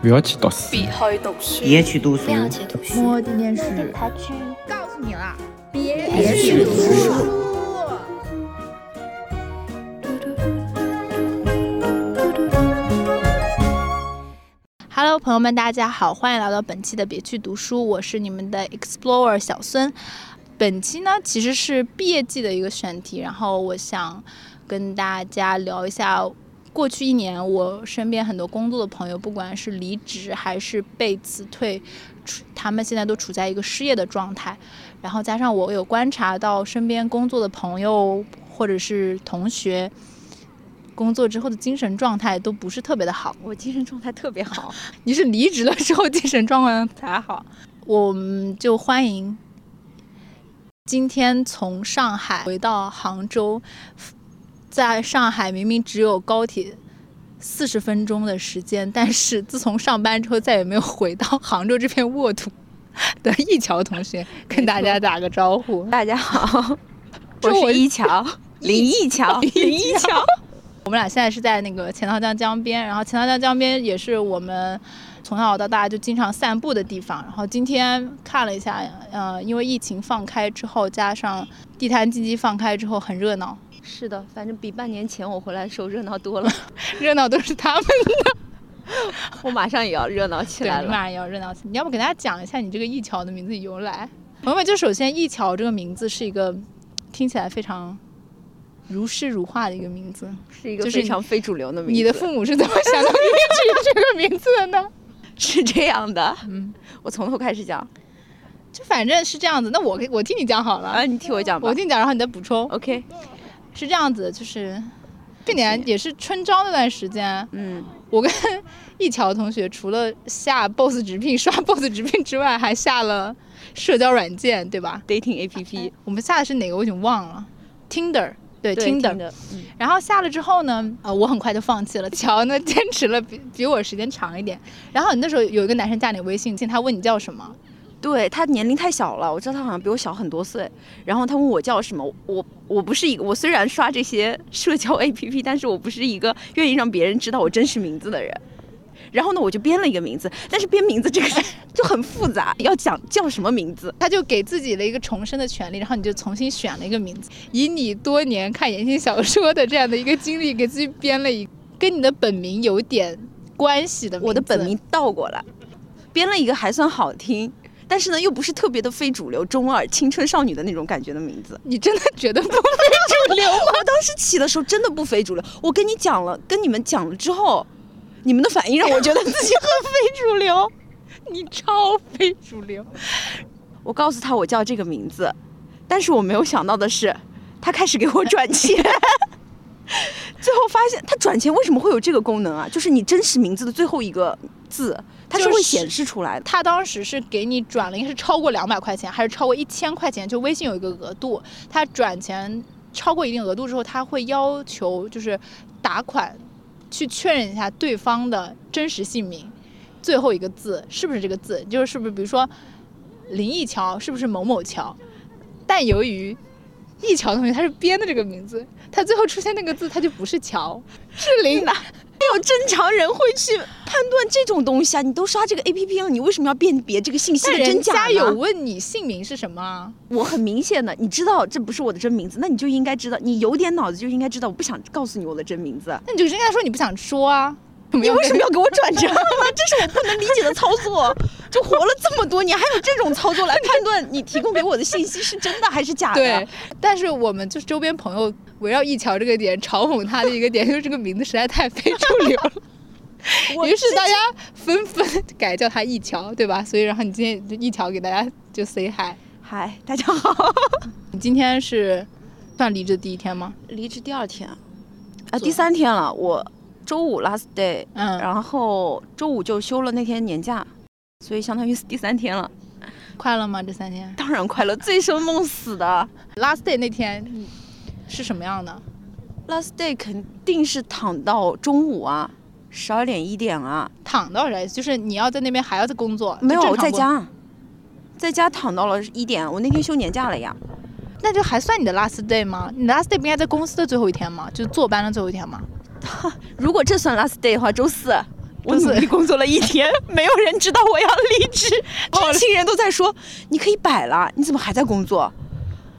不要去读书，别去读书，别去读书，别去读书。摸的电视，他去告诉你了，别别去读书。Hello，朋友们，大家好，欢迎来到本期的别去读书，我是你们的 Explorer 小孙。本期呢其实是毕业季的一个选题，然后我想跟大家聊一下过去一年我身边很多工作的朋友，不管是离职还是被辞退，他们现在都处在一个失业的状态。然后加上我有观察到身边工作的朋友或者是同学，工作之后的精神状态都不是特别的好。我精神状态特别好，你是离职了之后精神状况才好。我们就欢迎今天从上海回到杭州，在上海明明只有高铁四十分钟的时间，但是自从上班之后再也没有回到杭州这片沃土的一桥同学，跟大家打个招呼。大家好，我是一桥，林一桥，林一桥。我们俩现在是在那个钱塘江江边，然后钱塘江江边也是我们从小到大就经常散步的地方。然后今天看了一下，呃，因为疫情放开之后，加上地摊经济放开之后，很热闹，是的，反正比半年前我回来的时候热闹多了。热闹都是他们的。我马上也要热闹起，来了。你马上也要热闹起来。你要不给大家讲一下你这个一桥的名字由来？朋友们，就首先一桥这个名字是一个听起来非常如诗如画的一个名字。是一个非常非主流的名字。你的父母是怎么想到给你取这个名字的呢？是这样的，嗯，我从头开始讲就反正是这样子。那我给我听你讲好了。啊，你替我讲吧我。听你讲，然后你再补充。OK，是这样子，就是去年也是春招那段时间，嗯，我跟 一桥同学除了下 BOSS 直聘、刷 BOSS 直聘之外，还下了社交软件，对吧？dating APP，我们下的是哪个？我已经忘了。Tinder，对对 Tinder。的，嗯，然后下了之后呢，呃，我很快就放弃了。乔呢，坚持了比比我时间长一点。然后你那时候有一个男生加你微信，他问你叫什么，对他年龄太小了，我知道他好像比我小很多岁。然后他问我叫什么，我我不是一个，我虽然刷这些 社交 APP，但是我不是一个愿意让别人知道我真实名字的人。然后呢，我就编了一个名字，但是编名字这个事 就很复杂，要讲叫什么名字。他就给自己了一个重生的权利，然后你就重新选了一个名字，以你多年看言情小说的这样的一个经历，给自己编了一个跟你的本名有点关系的名字。我的本名倒过来，编了一个还算好听，但是呢又不是特别的非主流、中二、青春少女的那种感觉的名字。你真的觉得不非主流吗？我当时起的时候真的不非主流，我跟你讲了，跟你们讲了之后，你们的反应让我觉得自己很非主流。你超非主流。我告诉他我叫这个名字，但是我没有想到的是，他开始给我转钱。最后发现他转钱为什么会有这个功能啊？就是你真实名字的最后一个字，它是就会显示出来的。他当时是给你转了，应该是超过两百块钱，还是超过一千块钱？就微信有一个额度，他转钱超过一定额度之后，他会要求就是打款去确认一下对方的真实姓名，最后一个字是不是这个字，就是是不是比如说林一桥是不是某某桥？但由于一桥同学他是编的这个名字，他最后出现那个字，他就不是桥，是林。哪有正常人会去判断这种东西啊？你都刷这个 A P P 了，你为什么要辨别这个信息真假呢？人家有问你姓名是什么啊？我很明显的，你知道这不是我的真名字，那你就应该知道，你有点脑子就应该知道，我不想告诉你我的真名字。那你就应该说你不想说啊。你为什么要给我转账呢？这是我不能理解的操作。就活了这么多年，还有这种操作来判断你提供给我的信息是真的还是假的？对，但是我们就是周边朋友围绕一桥这个点嘲讽他的一个点，就是这个名字实在太非主流了。于是大家纷纷改叫他一桥，对吧？所以然后你今天就一桥给大家就 say hi。嗨，大家好。你今天是算离职的第一天吗？离职第二天，啊，第三天了。我周五 last day，嗯，然后周五就休了那天年假，所以相当于是第三天了。快乐吗？这三天当然快乐，醉生梦死的。？Last day 那天是什么样的？last day 肯定是躺到中午啊，十二点一点啊。躺到啥意思？就是你要在那边还要在工作？没有，在家，在家躺到了一点。我那天休年假了呀。那就还算你的 last day 吗？你的 last day 不应该在公司的最后一天吗？就是坐班的最后一天吗？如果这算 last day 的话，周四我努力工作了一天，没有人知道我要离职，知情人都在说你可以摆了，你怎么还在工作？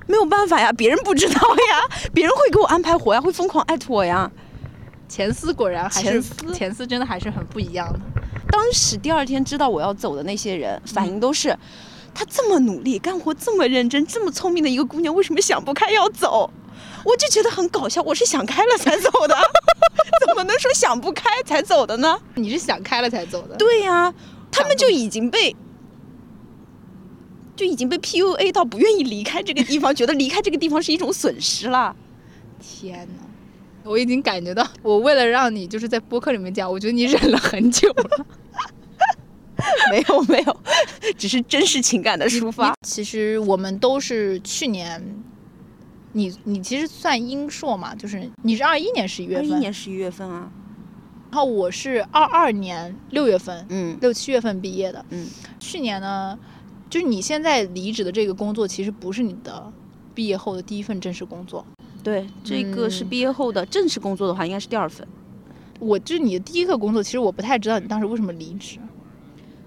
没有办法呀，别人不知道呀，别人会给我安排活呀，会疯狂艾特我呀。前司果然还是前司前司真的还是很不一样的。当时第二天知道我要走的那些人，反应都是，她这么努力，干活这么认真，这么聪明的一个姑娘，为什么想不开要走？我就觉得很搞笑，我是想开了才走的，怎么能说想不开才走的呢？你是想开了才走的？对呀、他们就已经被就已经被 PUA 到不愿意离开这个地方，觉得离开这个地方是一种损失了。天哪！我已经感觉到，我为了让你就是在播客里面讲，我觉得你忍了很久了。没有没有，只是真实情感的抒发。其实我们都是去年，你你其实算英硕嘛，就是你是二一年十一月份二，一年十一月份啊，然后我是二二年六月份，嗯六七月份毕业的。嗯，去年呢，就是你现在离职的这个工作，其实不是你的毕业后的第一份正式工作。对，这个是嗯毕业后的正式工作的话，应该是第二份。我就是你的第一个工作，其实我不太知道你当时为什么离职。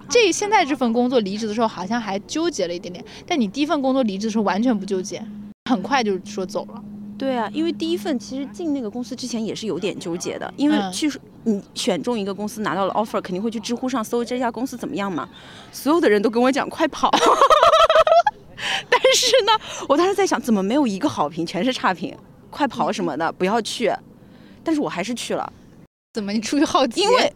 这现在这份工作离职的时候好像还纠结了一点点，但你第一份工作离职的时候完全不纠结，很快就说走了。对啊，因为第一份其实进那个公司之前也是有点纠结的，因为嗯去你选中一个公司拿到了 offer，肯定会去知乎上搜这家公司怎么样嘛。所有的人都跟我讲快跑，但是呢，我当时在想，怎么没有一个好评，全是差评，快跑什么的，不要去。但是我还是去了，怎么你出于好奇？因为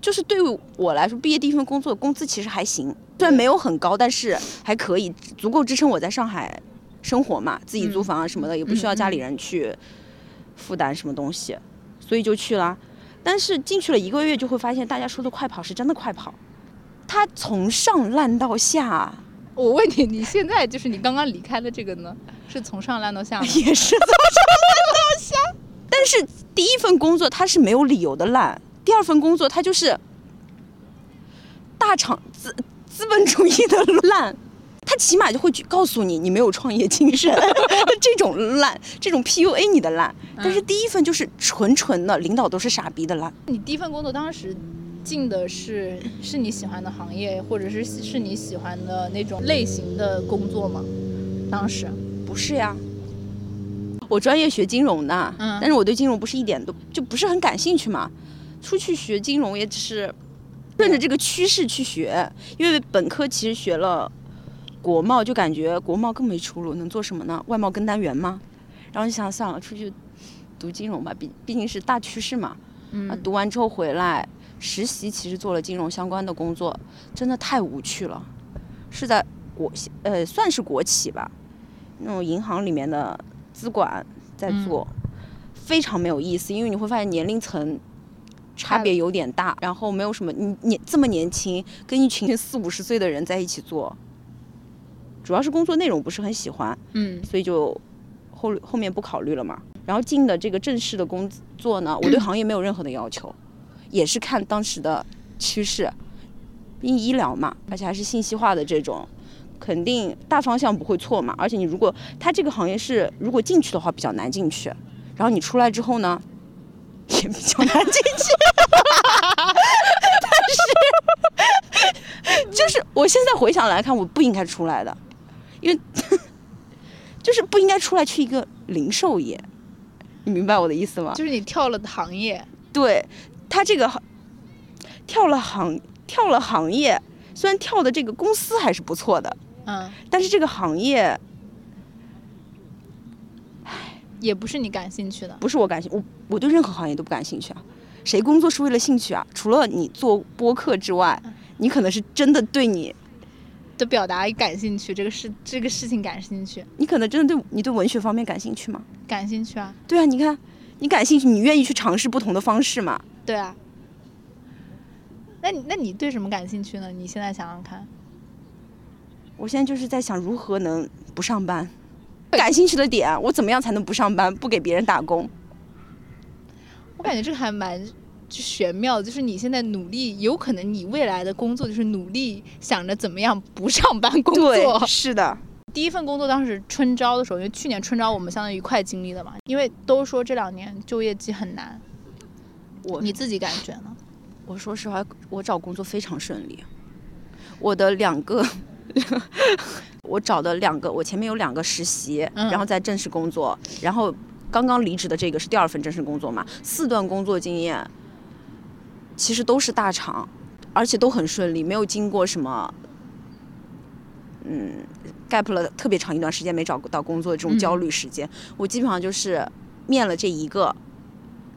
就是对于我来说，毕业第一份工作工资其实还行，虽然没有很高，但是还可以，足够支撑我在上海生活嘛，自己租房啊什么的，也不需要家里人去负担什么东西，所以就去了。但是进去了一个月，就会发现大家说的快跑是真的快跑，它从上烂到下，我问你，你现在就是你刚刚离开的这个呢，是从上烂到下吗？也是从上烂到下。但是第一份工作它是没有理由的烂，第二份工作它就是大厂资资本主义的烂，他起码就会去告诉你你没有创业精神，这种烂，这种 PUA 你的烂。但是第一份就是纯纯的领导都是傻逼的烂。你第一份工作当时进的是是你喜欢的行业，或者是是你喜欢的那种类型的工作吗？当时，不是呀，我专业学金融的，嗯但是我对金融不是一点都就不是很感兴趣嘛。出去学金融也只是顺着这个趋势去学，因为本科其实学了国贸，就感觉国贸更没出路，能做什么呢？外贸跟单员吗？然后就想算了，出去读金融吧，毕毕竟是大趋势嘛。啊，嗯，读完之后回来实习，其实做了金融相关的工作，真的太无趣了。是在国呃算是国企吧，那种银行里面的资管在做，非常没有意思，因为你会发现年龄层差别有点大，然后没有什么你你这么年轻，跟一群四五十岁的人在一起做，主要是工作内容不是很喜欢，嗯所以就后后面不考虑了嘛。然后进的这个正式的工作呢，我对行业没有任何的要求，也是看当时的趋势，毕竟医疗嘛，而且还是信息化的这种，肯定大方向不会错嘛。而且你如果它这个行业是如果进去的话比较难进去，然后你出来之后呢，也比较难进去。但是，就是我现在回想来看，我不应该出来的，因为 就是不应该出来去一个零售业，你明白我的意思吗？就是你跳了行业，对他这个跳了行跳了行业，虽然跳的这个公司还是不错的，嗯，但是这个行业也不是你感兴趣的。不是我感兴，我我对任何行业都不感兴趣啊。谁工作是为了兴趣啊？除了你做播客之外，你可能是真的对你，的表达感兴趣，这个事这个事情感兴趣，你可能真的对你对文学方面感兴趣吗？感兴趣啊，对啊，你看，你感兴趣，你愿意去尝试不同的方式嘛？对啊。那你那你对什么感兴趣呢？你现在想想看，我现在就是在想如何能不上班，感兴趣的点，我怎么样才能不上班，不给别人打工？我感觉这个还蛮就玄妙的，就是你现在努力，有可能你未来的工作就是努力想着怎么样不上班工作。对，是的，第一份工作当时春招的时候，因为去年春招我们相当于一块经历的嘛，因为都说这两年就业季很难，我你自己感觉呢？我说实话，我找工作非常顺利。我的两个，我找的两个，我前面有两个实习，嗯然后在正式工作，然后刚刚离职的这个是第二份正式工作嘛，四段工作经验，其实都是大厂，而且都很顺利，没有经过什么，嗯，gap 了特别长一段时间没找到工作这种嗯焦虑时间，我基本上就是面了这一个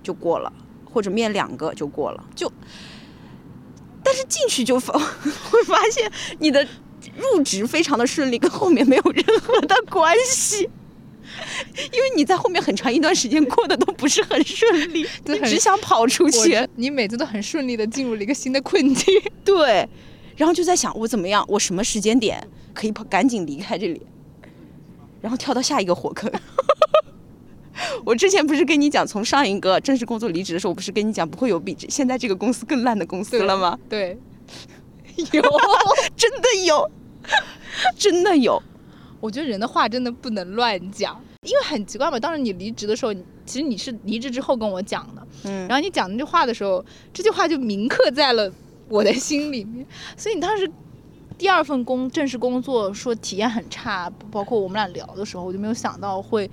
就过了，或者面两个就过了，就。但是进去就发 会发现你的入职非常的顺利，跟后面没有任何的关系，因为你在后面很长一段时间过得都不是很顺利，你只想跑出去。你每次都很顺利的进入了一个新的困境。对，然后就在想我怎么样，我什么时间点可以跑赶紧离开这里，然后跳到下一个火坑。我之前不是跟你讲，从上一个正式工作离职的时候，我不是跟你讲不会有比这现在这个公司更烂的公司了吗？对，有，真的有，真的有。我觉得人的话真的不能乱讲，因为很奇怪嘛。当时你离职的时候，其实你是离职之后跟我讲的，嗯然后你讲那句话的时候，这句话就铭刻在了我的心里面。所以你当时第二份工正式工作说体验很差，包括我们俩聊的时候，我就没有想到会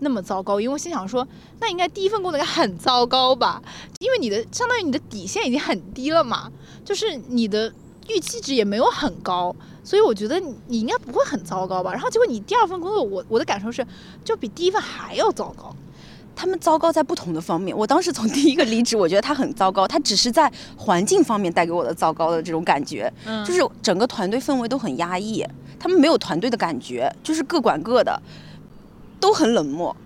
那么糟糕，因为我心想说，那应该第一份工作应该很糟糕吧？因为你的相当于你的底线已经很低了嘛，就是你的预期值也没有很高，所以我觉得你你应该不会很糟糕吧？然后结果你第二份工作，我我的感受是，就比第一份还要糟糕。他们糟糕在不同的方面。我当时从第一个离职，我觉得他很糟糕，他只是在环境方面带给我的糟糕的这种感觉，嗯就是整个团队氛围都很压抑，他们没有团队的感觉，就是各管各的，都很冷漠。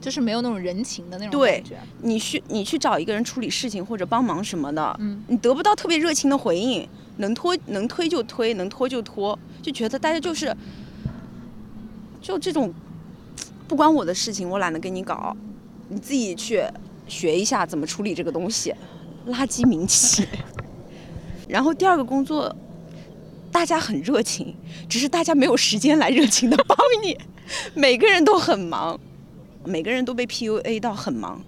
就是没有那种人情的那种对感觉。你去你去找一个人处理事情或者帮忙什么的，嗯，你得不到特别热情的回应，能拖能推就推，能拖就拖，就觉得大家就是就这种不关我的事情，我懒得跟你搞，你自己去学一下怎么处理这个东西，垃圾名气。然后第二个工作，大家很热情，只是大家没有时间来热情的帮你，每个人都很忙，每个人都被 PUA 到很忙。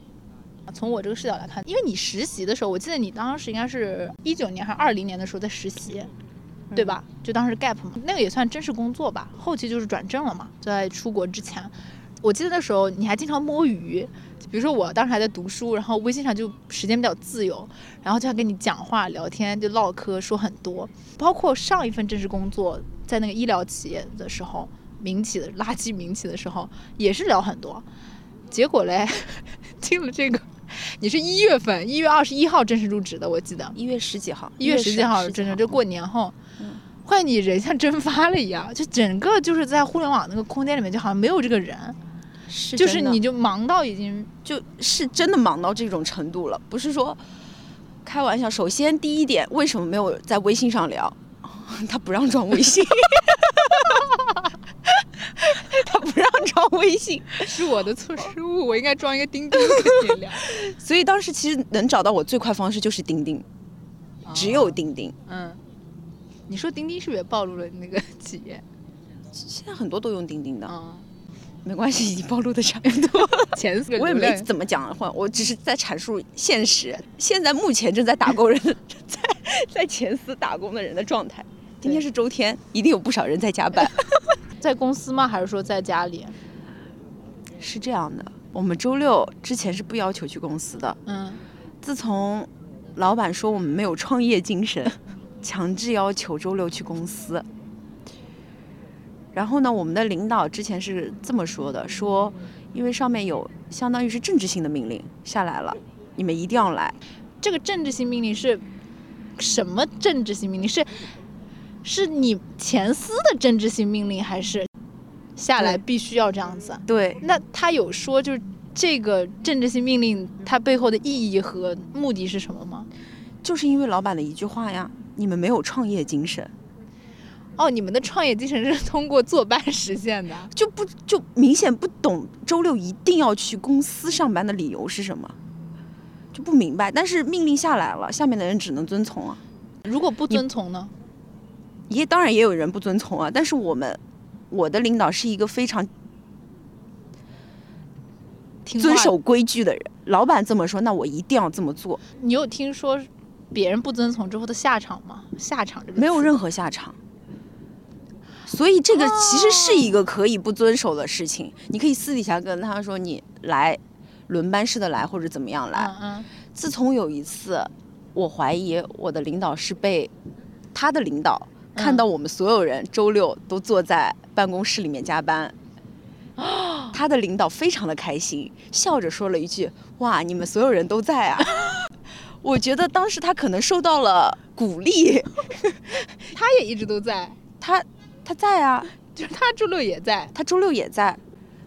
从我这个视角来看，因为你实习的时候，我记得你当时应该是一九年还是二零年的时候在实习，对吧？就当时 gap 嘛，那个也算正式工作吧。后期就是转正了嘛，在出国之前，我记得那时候你还经常摸鱼。比如说我当时还在读书，然后微信上就时间比较自由，然后就想跟你讲话、聊天，就唠嗑说很多。包括上一份正式工作，在那个医疗企业的时候，民企的垃圾民企的时候，也是聊很多。结果嘞，进了这个，你是一月份，一月二十一号正式入职的，我记得一月十几号，一月十几号十正式，就过年后嗯，后来你人像蒸发了一样，就整个就是在互联网那个空间里面，就好像没有这个人，是就是你就忙到已经就是真的忙到这种程度了，不是说开玩笑。首先第一点，为什么没有在微信上聊？他不让装微信，他不让装微信，是我的错失误，我应该装一个钉钉跟你聊。所以当时其实能找到我最快方式就是钉钉，只有钉钉。嗯，你说钉钉是不是也暴露了那个 企业？现在很多都用钉钉的，嗯，没关系，已经暴露的差不多了。前四个我也没怎么讲话，我只是在阐述现实。现在目前正在打工人，在在前司打工的人的状态。今天是周天，一定有不少人在加班。在公司吗？还是说在家里？是这样的，我们周六之前是不要求去公司的。嗯，自从老板说我们没有创业精神，强制要求周六去公司。然后呢，我们的领导之前是这么说的：说因为上面有相当于是政治性的命令下来了，你们一定要来。这个政治性命令是什么政治性命令？是是你前司的政治性命令，还是下来必须要这样子？对，那他有说就是这个政治性命令它背后的意义和目的是什么吗？就是因为老板的一句话呀，你们没有创业精神，哦，你们的创业精神是通过坐班实现的。就不就明显不懂周六一定要去公司上班的理由是什么，就不明白。但是命令下来了，下面的人只能遵从啊。如果不遵从呢？也当然也有人不遵从啊，但是我们我的领导是一个非常遵守规矩的人。老板这么说，那我一定要这么做，你有听说别人不遵从之后的下场吗？下场这个没有任何下场。所以这个其实是一个可以不遵守的事情，你可以私底下跟他说你来轮班式的来或者怎么样来。自从有一次，我怀疑我的领导是被他的领导看到我们所有人周六都坐在办公室里面加班，他的领导非常的开心，笑着说了一句：“哇，你们所有人都在啊！” 我觉得当时他可能受到了鼓励，他也一直都在，他他在啊，就是他周六也在。他周六也在，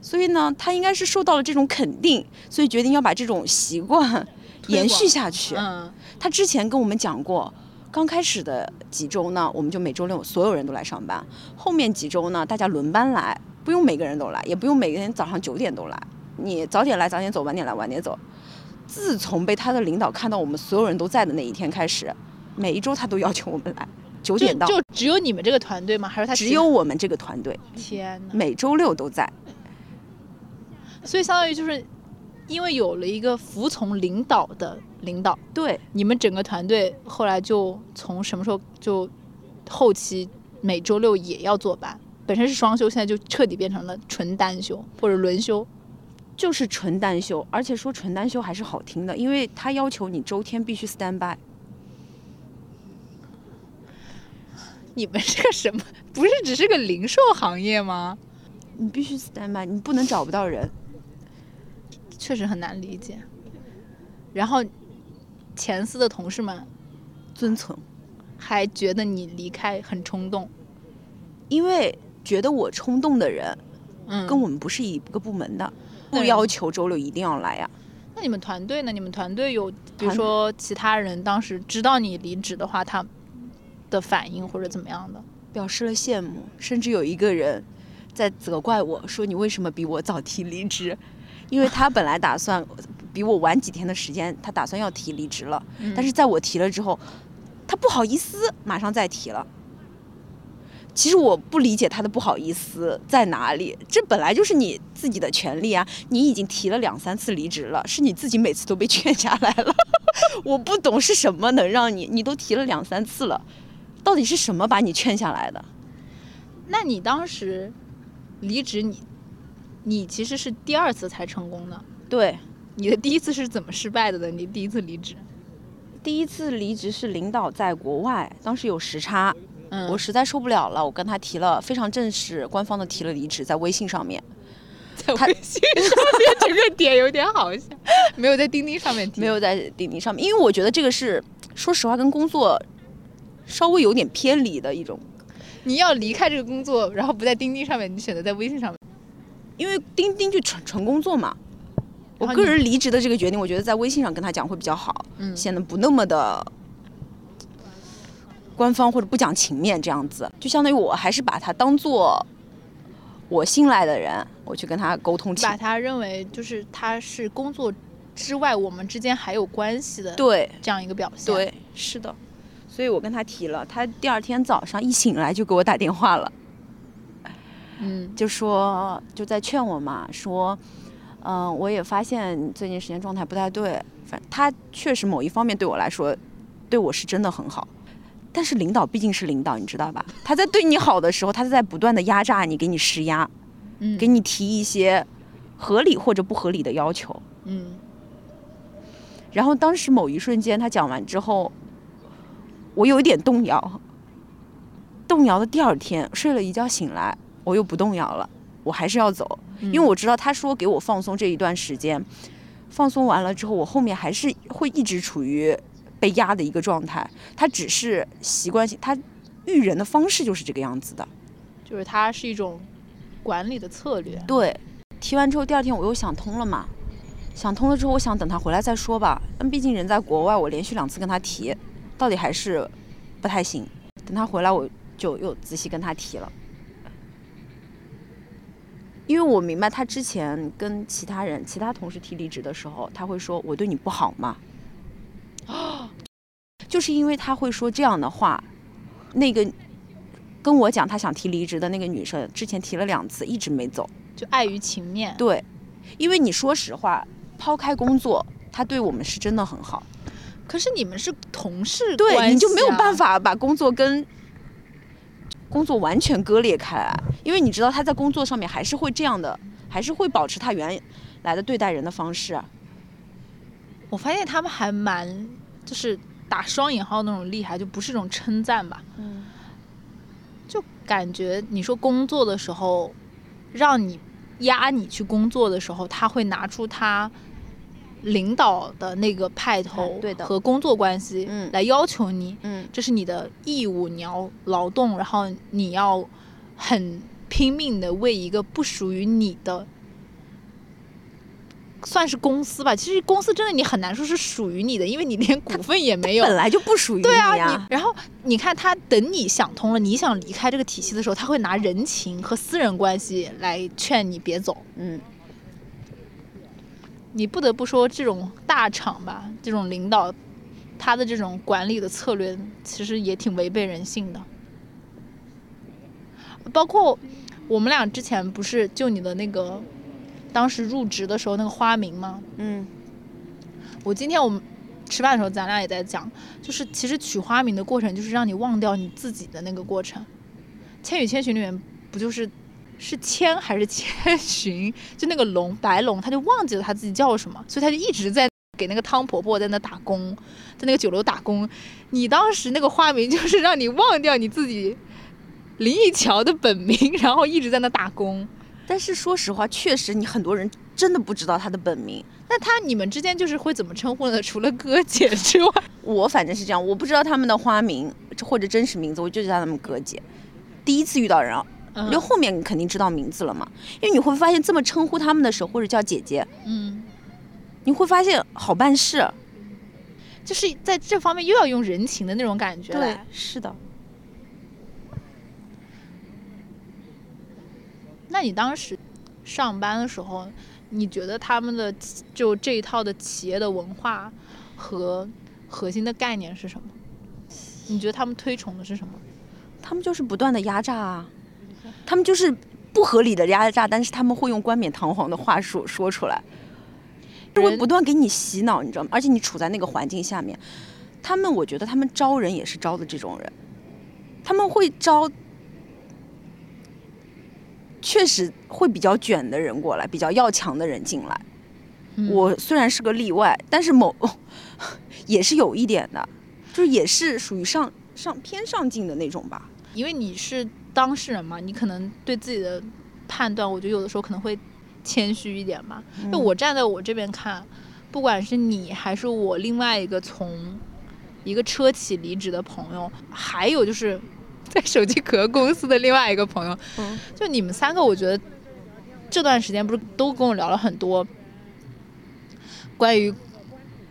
所以呢，他应该是受到了这种肯定，所以决定要把这种习惯延续下去。嗯他之前跟我们讲过，刚开始的几周呢，我们就每周六所有人都来上班，后面几周呢，大家轮班来，不用每个人都来，也不用每个人早上九点都来，你早点来早点走，晚点来晚点走。自从被他的领导看到我们所有人都在的那一天开始，每一周他都要求我们来九点到，就只有你们这个团队吗？还是他只有我们这个团队天哪！每周六都在。所以相当于就是因为有了一个服从领导的领导，对，你们整个团队后来就从什么时候就后期每周六也要坐班，本身是双休，现在就彻底变成了纯单休或者轮休。就是纯单休，而且说纯单休还是好听的，因为他要求你周天必须 stand by。你们是个什么？不是只是个零售行业吗？你必须 stand by，你不能找不到人。确实很难理解。然后前司的同事们遵从，还觉得你离开很冲动，因为觉得我冲动的人嗯，跟我们不是一个部门的，不要求周六一定要来呀。那你们团队呢？你们团队有，比如说其他人当时知道你离职的话，他的反应或者怎么样的？表示了羡慕，甚至有一个人在责怪我说：“你为什么比我早提离职？”因为他本来打算比我晚几天的时间，他打算要提离职了，嗯但是在我提了之后，他不好意思，马上再提了。其实我不理解他的不好意思在哪里，这本来就是你自己的权利啊！你已经提了两三次离职了，是你自己每次都被劝下来了。我不懂是什么能让你，你都提了两三次了，到底是什么把你劝下来的？那你当时离职你，你其实是第二次才成功的。对，你的第一次是怎么失败的呢？你第一次离职，第一次离职是领导在国外，当时有时差，嗯我实在受不了了，我跟他提了非常正式、官方的提了离职，在微信上面。在微信上面这个点有点好笑，没有在钉钉上面提，没有在钉钉上面，因为我觉得这个是，说实话，跟工作稍微有点偏离的一种。你要离开这个工作，然后不在钉钉上面，你选择在微信上面。因为钉钉就纯纯工作嘛，我个人离职的这个决定，我觉得在微信上跟他讲会比较好，嗯显得不那么的官方或者不讲情面这样子，就相当于我还是把他当做我信赖的人，我去跟他沟通情把。他认为就是他是工作之外我们之间还有关系的对这样一个表现。，对，是的，所以我跟他提了，他第二天早上一醒来就给我打电话了。嗯就说就在劝我嘛，说，嗯、我也发现你最近时间状态不太对，反他确实某一方面对我来说，对我是真的很好，但是领导毕竟是领导，你知道吧？他在对你好的时候，他是在不断的压榨你，给你施压，嗯，给你提一些合理或者不合理的要求。嗯然后当时某一瞬间，他讲完之后，我有一点动摇。动摇的第二天，睡了一觉醒来，我又不动摇了，我还是要走，因为我知道他说给我放松这一段时间，放松完了之后，我后面还是会一直处于被压的一个状态。他只是习惯性，他育人的方式就是这个样子的。就是他是一种管理的策略。对，提完之后第二天我又想通了嘛，想通了之后，我想等他回来再说吧。但毕竟人在国外，我连续两次跟他提，到底还是不太行。等他回来，我就又仔细跟他提了，因为我明白他之前跟其他人、其他同事提离职的时候，他会说我对你不好吗？啊 就是因为他会说这样的话，那个跟我讲他想提离职的那个女生，之前提了两次，一直没走。就碍于情面，对，因为你说实话，抛开工作，他对我们是真的很好。可是你们是同事、对，你就没有办。法把工作跟工作完全割裂开来，因为你知道他在工作上面还是会这样的，还是会保持他原来的对待人的方式啊。我发现他们还蛮就是打双引号那种厉害，就不是一种称赞吧。嗯，就感觉你说工作的时候，让你压你去工作的时候，他会拿出他领导的那个派头和工作关系嗯来要求你，嗯，这是你的义务，你要劳动，然后你要很拼命的为一个不属于你的。算是公司吧，其实公司真的你很难说是属于你的，因为你连股份也没有。本来就不属于对啊，你呀你然后你看他等你想通了，你想离开这个体系的时候，他会拿人情和私人关系来劝你别走。嗯，你不得不说，这种大厂吧，这种领导，他的这种管理的策略，其实也挺违背人性的。包括我们俩之前不是就你的那个，当时入职的时候那个花名吗？嗯，我今天我们吃饭的时候，咱俩也在讲，就是其实取花名的过程，就是让你忘掉你自己的那个过程。《千与千寻》里面不就是是千还是千寻？就那个龙白龙，他就忘记了他自己叫什么，所以他就一直在给那个汤婆婆在那打工，在那个酒楼打工。你当时那个花名就是让你忘掉你自己林忆桥的本名，然后一直在那打工。但是说实话，确实你很多人真的不知道他的本名。那他你们之间就是会怎么称呼呢？除了哥姐之外，我反正是这样，我不知道他们的花名或者真实名字，我就叫他们哥姐。第一次遇到人啊，嗯因为后面你肯定知道名字了嘛，因为你会发现这么称呼他们的时候，或者叫姐姐，嗯。你会发现好办事。就是在这方面又要用人情的那种感觉对来。，是的。那你当时上班的时候，你觉得他们的就这一套的企业的文化和核心的概念是什么？你觉得他们推崇的是什么？他们就是不断的压榨啊，他们就是不合理的压榨，但是他们会用冠冕堂皇的话说说出来，就会不断给你洗脑，你知道吗？而且你处在那个环境下面，他们我觉得他们招人也是招的这种人，他们会招。确实会比较卷的人过来，比较要强的人进来。嗯我虽然是个例外，但是某 也是有一点的，就是也是属于上上偏上进的那种吧。因为你是当事人嘛，你可能对自己的判断，我觉得有的时候可能会谦虚一点吧。嗯就我站在我这边看，不管是你还是我另外一个从一个车企离职的朋友，还有就是 在手机壳公司的另外一个朋友，嗯就你们三个，我觉得这段时间不是都跟我聊了很多关于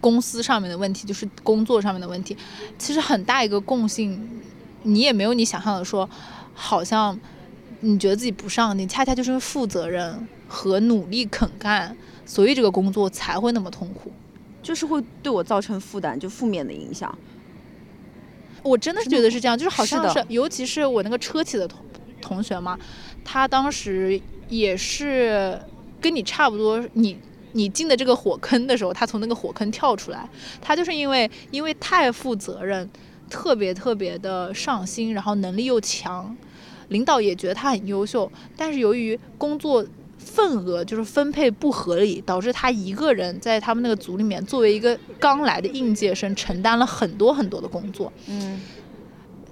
公司上面的问题，就是工作上面的问题。其实很大一个共性，你也没有你想象的说，好像你觉得自己不上进，恰恰就是因为负责任和努力肯干，所以这个工作才会那么痛苦。就是会对我造成负担，就负面的影响。我真的是觉得是这样，就是好像是，尤其是我那个车企的同同学嘛，他当时也是跟你差不多，你你进的这个火坑的时候，他从那个火坑跳出来，他就是因为因为太负责任，特别特别的上心，然后能力又强，领导也觉得他很优秀，但是由于工作。份额就是分配不合理，导致他一个人在他们那个组里面，作为一个刚来的应届生，承担了很多很多的工作。嗯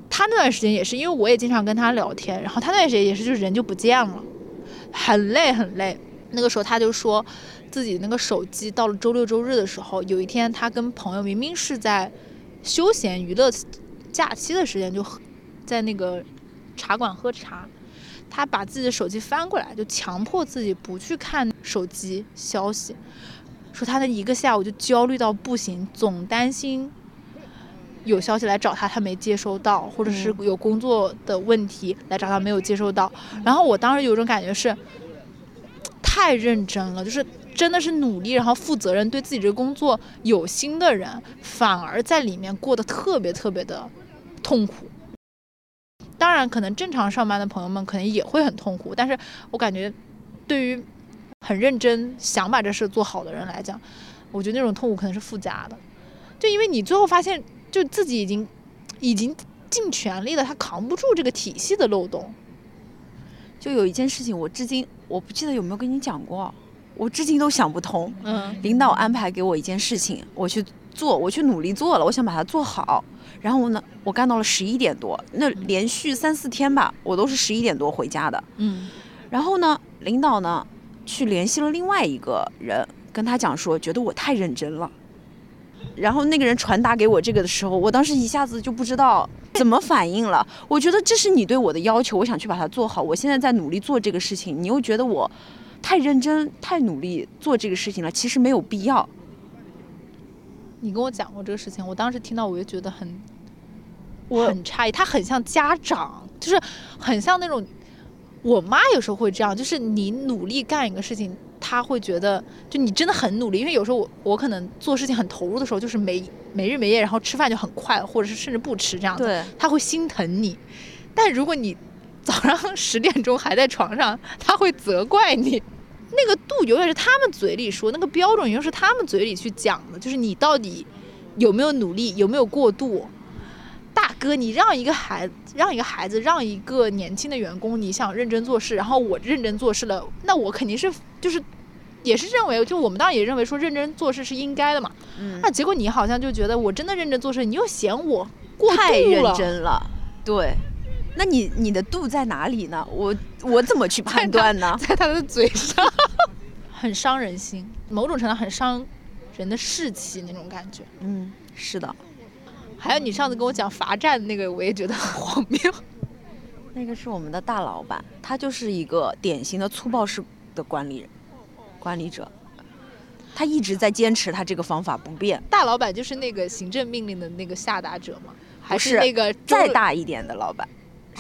他那段时间也是，因为我也经常跟他聊天，然后他那段时间也是，就是人就不见了，很累很累。那个时候他就说，自己那个手机到了周六周日的时候，有一天他跟朋友明明是在休闲娱乐假期的时间，就喝在那个茶馆喝茶，他把自己的手机翻过来，就强迫自己不去看手机消息，说他那一个下午就焦虑到不行，总担心有消息来找他，他没接收到，或者是有工作的问题来找他没有接收到。然后我当时有种感觉是，太认真了，就是真的是努力，然后负责任，对自己这个工作有心的人，反而在里面过得特别特别的痛苦。当然，可能正常上班的朋友们可能也会很痛苦，但是我感觉对于很认真想把这事做好的人来讲，我觉得那种痛苦可能是附加的，就因为你最后发现，就自己已经已经尽全力了，他扛不住这个体系的漏洞。就有一件事情，我至今我不记得有没有跟你讲过，我至今都想不通。嗯领导安排给我一件事情，我去做，我去努力做了，我想把它做好。然后呢，我干到了十一点多，那连续三四天吧，我都是十一点多回家的。嗯然后呢，领导呢去联系了另外一个人，跟他讲说，觉得我太认真了。然后那个人传达给我这个的时候，我当时一下子就不知道怎么反应了。我觉得这是你对我的要求，我想去把它做好。我现在在努力做这个事情，你又觉得我太认真、太努力做这个事情了，其实没有必要。你跟我讲过这个事情，我当时听到我就觉得很，我很诧异，他很像家长，就是很像那种，我妈有时候会这样，就是你努力干一个事情，她会觉得就你真的很努力，因为有时候我我可能做事情很投入的时候，就是没 没日没夜，然后吃饭就很快，或者是甚至不吃这样子，对，他会心疼你，但如果你早上十点钟还在床上，他会责怪你。那个度永远是他们嘴里说，那个标准永远是他们嘴里去讲的，就是你到底有没有努力，有没有过度。大哥，你让一个孩子，让一个孩子，让一个年轻的员工，你想认真做事，然后我认真做事了，那我肯定是就是，也是认为，就我们当然也认为说认真做事是应该的嘛。嗯那结果你好像就觉得我真的认真做事，你又嫌我过太认度了。真了。对，那你你的度在哪里呢？我我怎么去判断呢？在他的嘴上，很伤人心，某种程度很伤人的士气那种感觉。嗯，是的，还有你上次跟我讲罚站那个，我也觉得很荒谬。那个是我们的大老板，他就是一个典型的粗暴式的管理人，管理者。他一直在坚持他这个方法不变。大老板就是那个行政命令的那个下达者吗？还是那个再？大一点的老板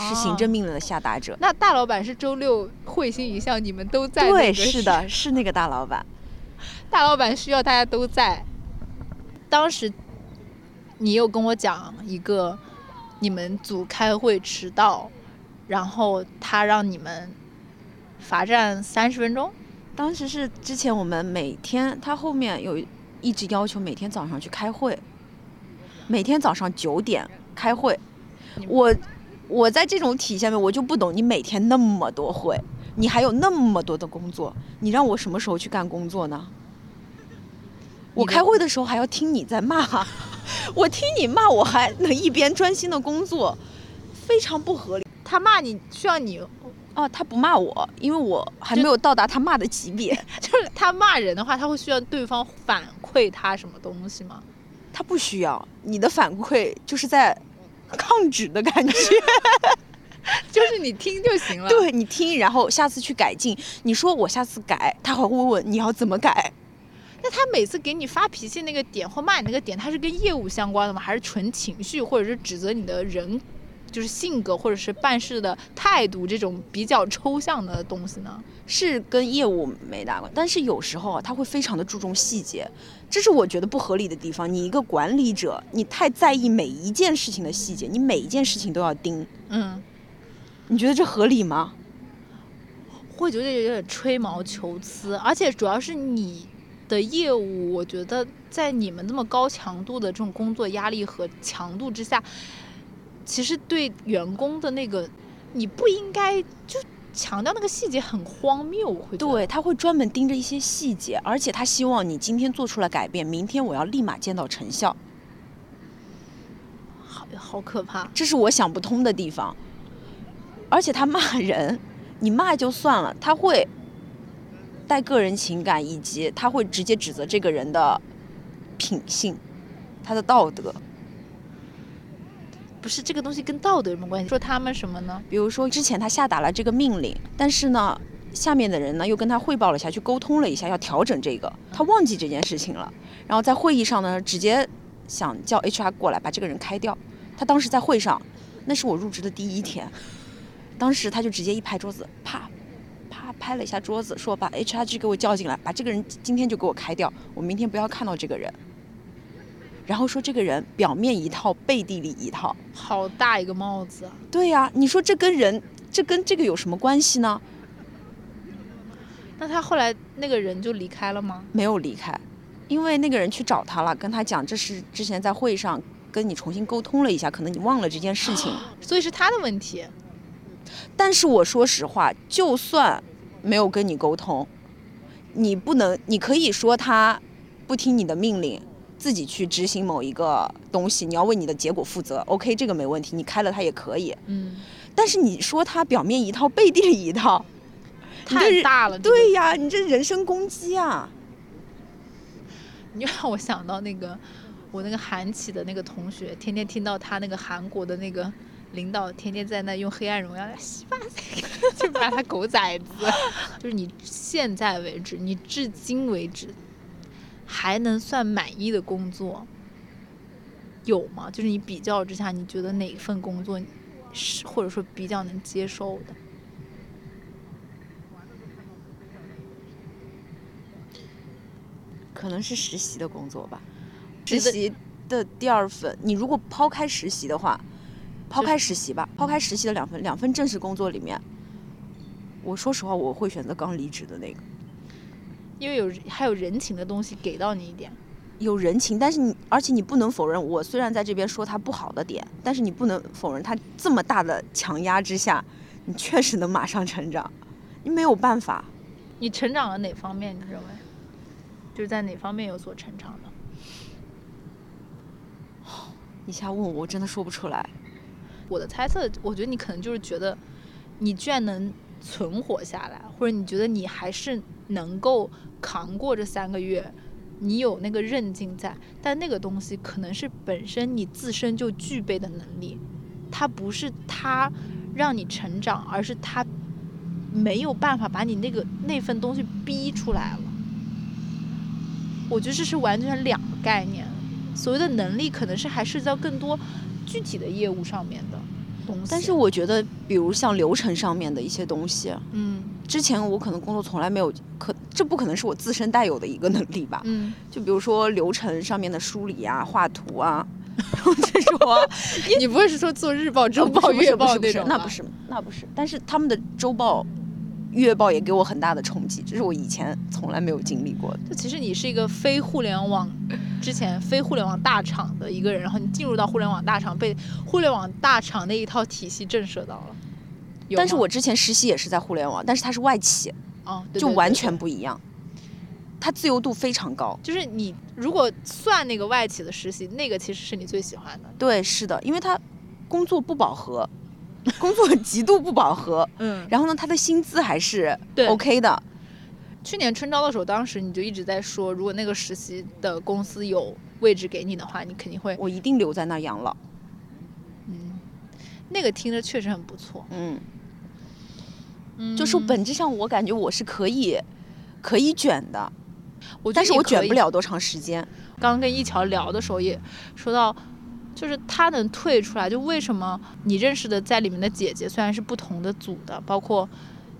是哦行政命令的下达者。那大老板是周六会心一笑，你们都在、对，是的，是那个大老板。大老板需要大家都在。当时你又跟我讲一个，你们组开会迟到，然后他让你们罚站三十分钟。当时是之前我们每天，他后面有一直要求每天早上去开会，每天早上九点开会。我我在这种体下面，我就不懂，你每天那么多会，你还有那么多的工作，你让我什么时候去干工作呢？我开会的时候还要听你在骂，我听你骂，我还能一边专心的工作，非常不合理。他骂你，需要你，哦，他不骂我，因为我还没有到达他骂的级别。就是他骂人的话，他会需要对方反馈他什么东西吗？他不需要你的反馈，就是在 抗旨的感觉。就是你听就行了。，对你听，然后下次去改进。你说我下次改，他还会问你要怎么改。那他每次给你发脾气那个点或骂你那个点，他是跟业务相关的吗？还是纯情绪，或者是指责你的人，就是性格或者是办事的态度这种比较抽象的东西呢？是跟业务没大关，但是有时候啊，他会非常的注重细节，这是我觉得不合理的地方。你一个管理者，你太在意每一件事情的细节，你每一件事情都要盯，嗯，你觉得这合理吗？会觉得有点吹毛求疵，而且主要是你的业务，我觉得在你们这么高强度的这种工作压力和强度之下，其实对员工的那个，你不应该就强调那个细节很荒谬，我会对，他会专门盯着一些细节，而且他希望你今天做出了改变，明天我要立马见到成效。好好可怕。这是我想不通的地方。而且他骂人，你骂就算了，他会带个人情感，以及他会直接指责这个人的品性、他的道德。不是这个东西跟道德有什么关系？说他们什么呢？比如说之前他下达了这个命令，但是呢，下面的人呢又跟他汇报了一下，去沟通了一下，要调整这个，他忘记这件事情了。然后在会议上呢，直接想叫 HR 过来把这个人开掉。他当时在会上，那是我入职的第一天，当时他就直接一拍桌子，啪啪拍了一下桌子，说把 HR 去给我叫进来，把这个人今天就给我开掉，我明天不要看到这个人。然后说这个人表面一套，背地里一套。好大一个帽子啊！对呀、你说这跟人，这跟这个有什么关系呢？那他后来那个人就离开了吗？没有离开，因为那个人去找他了，跟他讲这是之前在会上跟你重新沟通了一下，可能你忘了这件事情。所以是他的问题。但是我说实话，就算没有跟你沟通，你不能，你可以说他不听你的命令，自己去执行某一个东西，你要为你的结果负责。OK，这个没问题，你开了他也可以。嗯，但是你说他表面一套，背地里一套，太大了。对呀，你这人身攻击啊！你让我想到那个我那个韩企的那个同学，天天听到他那个韩国的那个领导天天在那用黑暗荣耀来洗把塞，就把他狗崽子。就是你现在为止，你至今为止还能算满意的工作有吗？就是你比较之下，你觉得哪一份工作是或者说比较能接受的？可能是实习的工作吧，实习的第二份，你如果抛开实习的话，抛开实习吧，抛开实习的两份两份正式工作里面，我说实话，我会选择刚离职的那个，因为有还有人情的东西给到你一点。有人情，但是你而且你不能否认，我虽然在这边说他不好的点，但是你不能否认他这么大的强压之下，你确实能马上成长，你没有办法。你成长了哪方面？你认为？就是在哪方面有所成长呢？你现在问我，我真的说不出来。我的猜测，我觉得你可能就是觉得，你居然能存活下来，或者你觉得你还是能够扛过这三个月，你有那个韧劲在，但那个东西可能是本身你自身就具备的能力，它不是它让你成长，而是它没有办法把你那个那份东西逼出来了。我觉得这是完全两个概念。所谓的能力，可能是还涉及到更多具体的业务上面的东西。但是，我觉得，比如像流程上面的一些东西，嗯之前我可能工作从来没有可，这不可能是我自身带有的一个能力吧？嗯，就比如说流程上面的梳理啊、画图啊，然后这种啊，你不会是说做日报、周报、月报不是不是那种吧那不是那不是，但是他们的周报、月报也给我很大的冲击，这是我以前从来没有经历过的。就其实你是一个非互联网之前非互联网大厂的一个人，然后你进入到互联网大厂，被互联网大厂那一套体系震慑到了。但是我之前实习也是在互联网，但是它是外企，哦，对就完全不一样，它自由度非常高。就是你如果算那个外企的实习，那个其实是你最喜欢的。对，是的，因为它工作不饱和，工作极度不饱和，嗯，然后呢，他的薪资还是对 OK 的。去年春招的时候，当时你就一直在说，如果那个实习的公司有位置给你的话，你肯定会，我一定留在那儿养老。嗯，那个听着确实很不错。嗯，嗯就是本质上我感觉我是可以可以卷的，我但是我卷不了多长时间。刚刚跟一桥聊的时候也说到，就是他能退出来，就为什么你认识的在里面的姐姐虽然是不同的组的，包括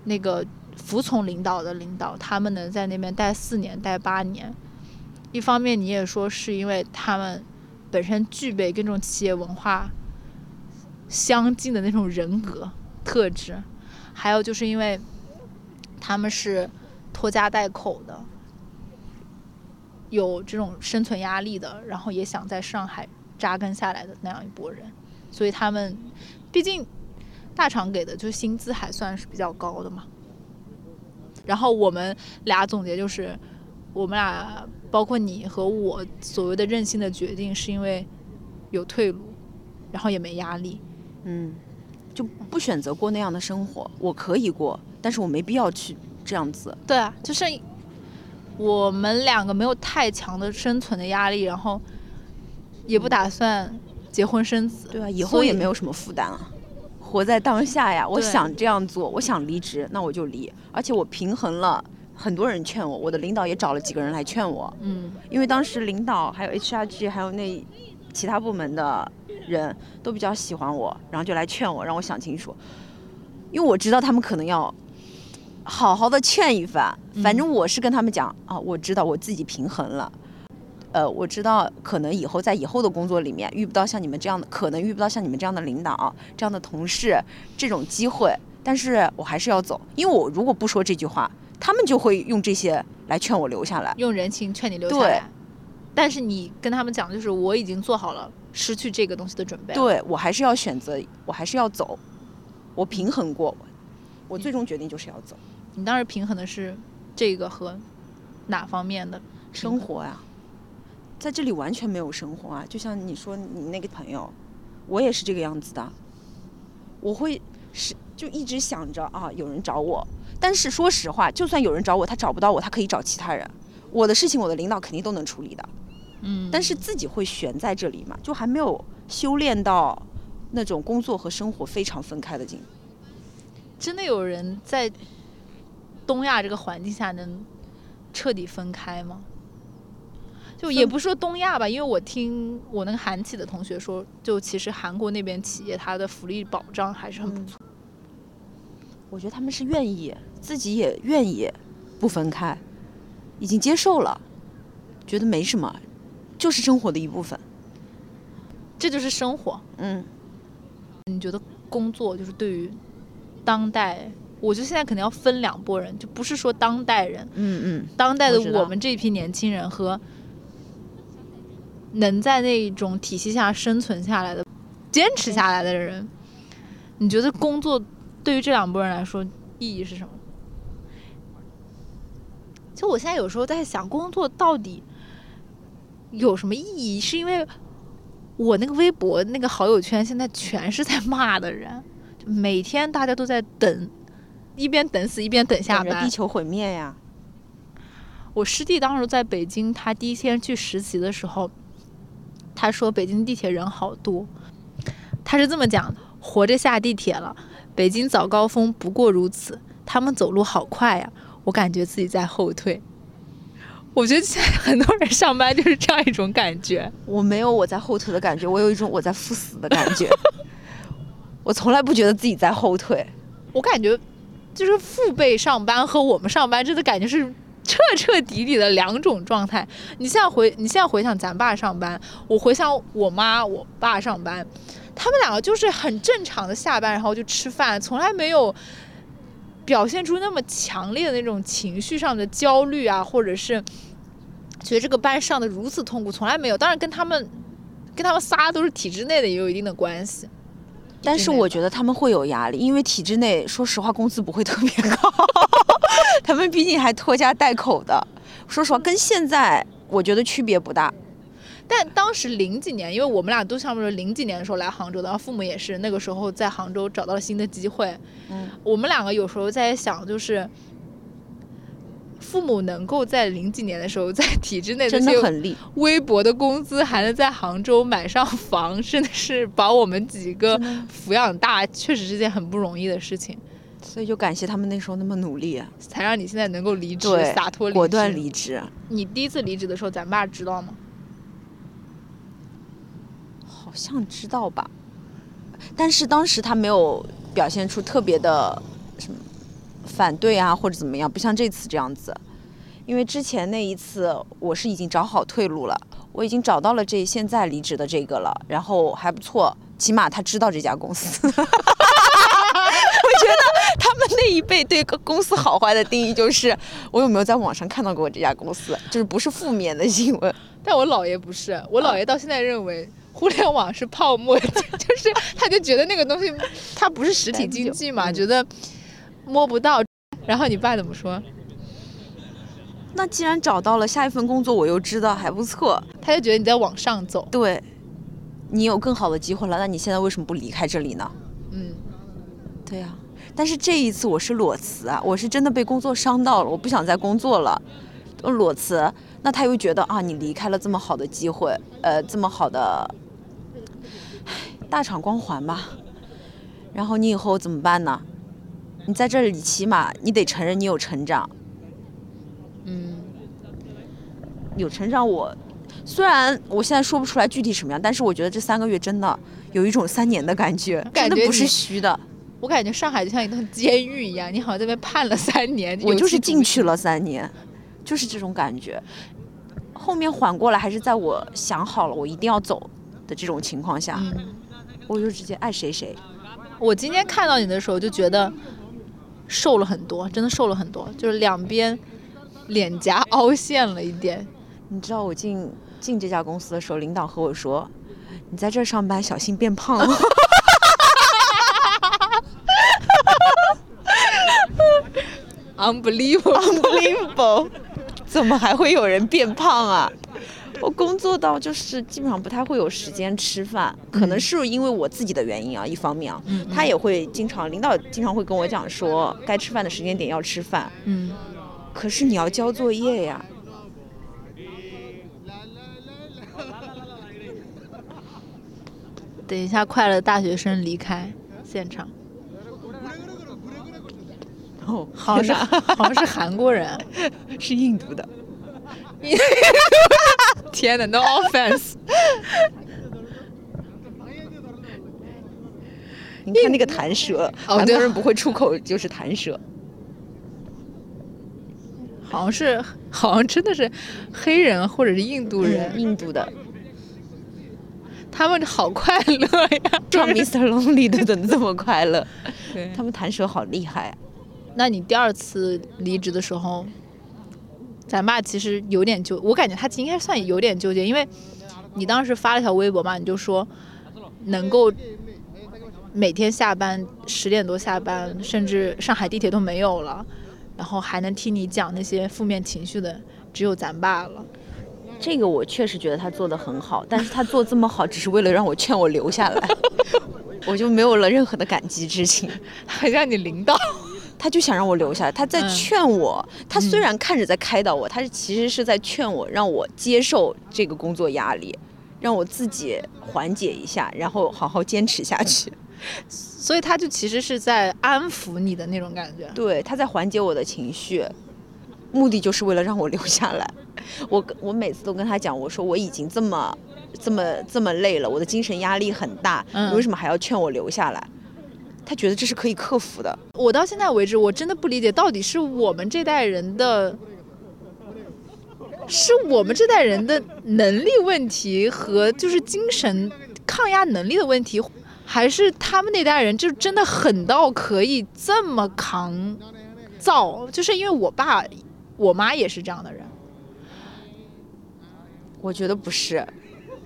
那个服从领导的领导，他们能在那边待四年、待八年，一方面你也说是因为他们本身具备跟这种企业文化相近的那种人格特质，还有就是因为他们是拖家带口的，有这种生存压力的，然后也想在上海扎根下来的那样一拨人，所以他们毕竟大厂给的就薪资还算是比较高的嘛。然后我们俩总结就是，我们俩包括你和我所谓的任性的决定，是因为有退路，然后也没压力。嗯，就不选择过那样的生活，我可以过，但是我没必要去这样子。对啊，就是我们两个没有太强的生存的压力，然后也不打算结婚生子，对啊，以后也没有什么负担啊，活在当下呀。我想这样做，我想离职，那我就离。而且我平衡了，很多人劝我，我的领导也找了几个人来劝我，嗯因为当时领导还有 HRG 还有那其他部门的人都比较喜欢我，然后就来劝我，让我想清楚，因为我知道他们可能要好好的劝一番。反正我是跟他们讲啊，我知道我自己平衡了。呃，我知道可能以后在以后的工作里面遇不到像你们这样的，可能遇不到像你们这样的领导、这样的同事这种机会，但是我还是要走，因为我如果不说这句话，他们就会用这些来劝我留下来。用人情劝你留下对来。但是你跟他们讲，就是我已经做好了失去这个东西的准备。，对我还是要选择，我还是要走，我平衡过，我最终决定就是要走。你当时平衡的是这个和哪方面的生？活呀、在这里完全没有生活啊！就像你说你那个朋友，我也是这个样子的。我会是就一直想着啊，有人找我，但是说实话，就算有人找我，他找不到我，他可以找其他人。我的事情，我的领导肯定都能处理的，嗯，但是自己会悬在这里嘛，就还没有修炼到那种工作和生活非常分开的境。真的有人在东亚这个环境下能彻底分开吗？就也不是说东亚吧，因为我听我那个韩企的同学说，就其实韩国那边企业它的福利保障还是很不错。我觉得他们是愿意，自己也愿意不分开，已经接受了，觉得没什么，就是生活的一部分。这就是生活。嗯，你觉得工作就是对于当代，我觉得现在肯定要分两拨人，就不是说当代人，嗯嗯，当代的我们这一批年轻人和能在那种体系下生存下来的、坚持下来的人，你觉得工作对于这两拨人来说意义是什么？就我现在有时候在想，工作到底有什么意义？是因为我那个微博那个好友圈现在全是在骂的人，每天大家都在等，一边等死一边等下班地。球毁灭呀！我师弟当时在北京，他第一天去实习的时候，他说北京地铁人好多，他是这么讲的：活着下地铁了，北京早高峰不过如此，他们走路好快呀，我感觉自己在后退。我觉得现在很多人上班就是这样一种感觉，我没有我在后退的感觉，我有一种我在赴死的感觉。我从来不觉得自己在后退。我感觉就是父辈上班和我们上班真的感觉是彻彻底底的两种状态。你现在回你现在回想咱爸上班，我回想我妈我爸上班，他们两个就是很正常的下班然后就吃饭，从来没有表现出那么强烈的那种情绪上的焦虑啊，或者是觉得这个班上的如此痛苦，从来没有。当然跟他们跟他们仨都是体制内的也有一定的关系。但是我觉得他们会有压力，因为体制内，说实话，工资不会特别高，他们毕竟还拖家带口的。说实话，跟现在我觉得区别不大。但当时零几年，因为我们俩都差不多零几年的时候来杭州的，然后父母也是那个时候在杭州找到了新的机会。嗯，我们两个有时候在想，就是父母能够在零几年的时候在体制内真的很厉，微薄的工资，还能在杭州买上房，真的是把我们几个抚养大，确实是件很不容易的事情，所以就感谢他们那时候那么努力，才让你现在能够离职，对洒脱离职，果断。离职。你第一次离职的时候，咱爸知道吗？好像知道吧，但是当时他没有表现出特别的什么反对啊或者怎么样，不像这次这样子。因为之前那一次我是已经找好退路了，我已经找到了这现在离职的这个了，然后还不错，起码他知道这家公司。我觉得他们那一辈对公司好坏的定义就是，我有没有在网上看到过这家公司，就是不是负面的新闻。但我姥爷不是，我姥爷到现在认为互联网是泡沫，就是他就觉得那个东西它不是实体经济嘛，嗯觉得摸不到。然后你爸怎么说？那既然找到了下一份工作，我又知道还不错，他就觉得你在往上走。对，你有更好的机会了，那你现在为什么不离开这里呢？嗯，对呀、但是这一次我是裸辞啊，我是真的被工作伤到了，我不想再工作了，裸辞。那他又觉得啊，你离开了这么好的机会，呃，这么好的唉大厂光环吧，然后你以后怎么办呢？你在这里起码你得承认你有成长，嗯，有成长我。虽然我现在说不出来具体什么样，但是我觉得这三个月真的有一种三年的感觉，感觉真的不是虚的。我感觉上海就像一栋监狱一样，你好像在那边判了三年。我就是。进去了三年，就是这种感觉。后面缓过来，还是在我想好了我一定要走的这种情况下，嗯，我就直接爱谁谁。我今天看到你的时候就觉得，瘦了很多，真的瘦了很多，就是两边脸颊凹陷了一点。你知道我进进这家公司的时候，领导和我说：“你在这儿上班，小心变胖 了。Unbelievable！Unbelievable，怎么还会有人变胖啊？我工作到就是基本上不太会有时间吃饭，可能是因为我自己的原因啊，一方面啊，嗯他也会经常，领导经常会跟我讲说，该吃饭的时间点要吃饭，嗯，可是你要交作业呀。等一下，快乐大学生离开现场，哦，好像是好像是韩国人。是印度的。天哪，no offense！你看那个弹舌，韩国人不会出口就是弹舌。好像是好像真的是黑人或者是印度人，印度的，他们好快乐呀！唱 Mr. Lonely 的怎么这么快乐？他们弹舌好厉害啊！那你第二次离职的时候，咱爸其实有点纠，我感觉他应该算有点纠结，因为你当时发了条微博嘛，你就说能够每天下班十点多下班，甚至上海地铁都没有了，然后还能听你讲那些负面情绪的，只有咱爸了。这个我确实觉得他做的很好，但是他做这么好，只是为了让我劝我留下来，我就没有了任何的感激之情。还让你领导，他就想让我留下来，他在嗯劝我。他虽然看着在开导我，他是其实是在劝我，让我接受这个工作压力，让我自己缓解一下，然后好好坚持下去。所以他就其实是在安抚你的那种感觉。对，他在缓解我的情绪，目的就是为了让我留下来。我跟我每次都跟他讲，我说我已经这么这么这么累了，我的精神压力很大，嗯你为什么还要劝我留下来？他觉得这是可以克服的。我到现在为止，我真的不理解，到底是我们这代人的，是我们这代人的能力问题和就是精神抗压能力的问题，还是他们那代人就真的狠到可以这么扛造？就是因为我爸、我妈也是这样的人，我觉得不是，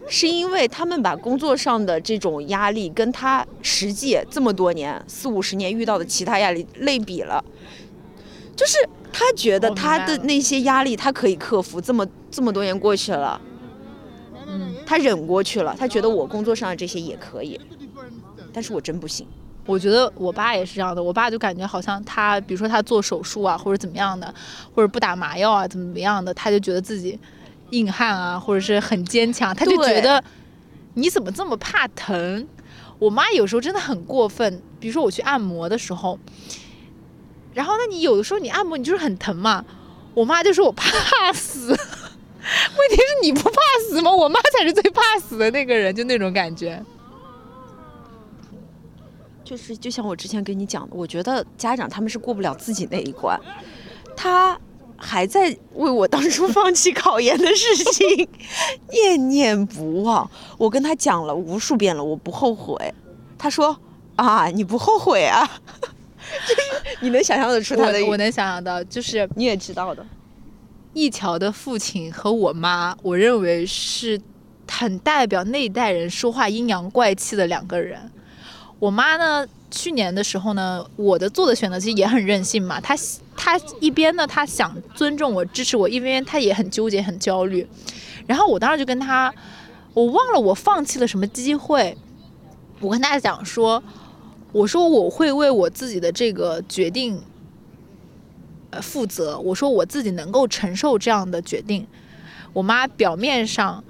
是因为他们把工作上的这种压力跟他实际这么多年四五十年遇到的其他压力类比了，就是他觉得他的那些压力他可以克服，这么这么多年过去了，嗯，他忍过去了，他觉得我工作上的这些也可以，但是我真不行。我觉得我爸也是这样的，我爸就感觉好像他，比如说他做手术啊，或者怎么样的，或者不打麻药啊，怎么怎么样的，他就觉得自己硬汉啊，或者是很坚强，他就觉得你怎么这么怕疼？我妈有时候真的很过分，比如说我去按摩的时候，然后那你有的时候你按摩你就是很疼嘛，我妈就说我怕死，问题是你不怕死吗？我妈才是最怕死的那个人，就那种感觉。就是就像我之前跟你讲的，我觉得家长他们是过不了自己那一关，他还在为我当初放弃考研的事情 念念不忘。我跟他讲了无数遍了，我不后悔。他说啊，你不后悔啊？就是你能想象得出他的，我我能想象到，就是你也知道的。一桥的父亲和我妈，我认为是很代表那一代人说话阴阳怪气的两个人。我妈呢，去年的时候呢，我的做的选择其实也很任性嘛。她她一边呢，她想尊重我、支持我，一边她也很纠结、很焦虑。然后我当时就跟她，我忘了我放弃了什么机会，我跟她讲说，我说我会为我自己的这个决定。呃，负责。我说我自己能够承受这样的决定。我妈表面上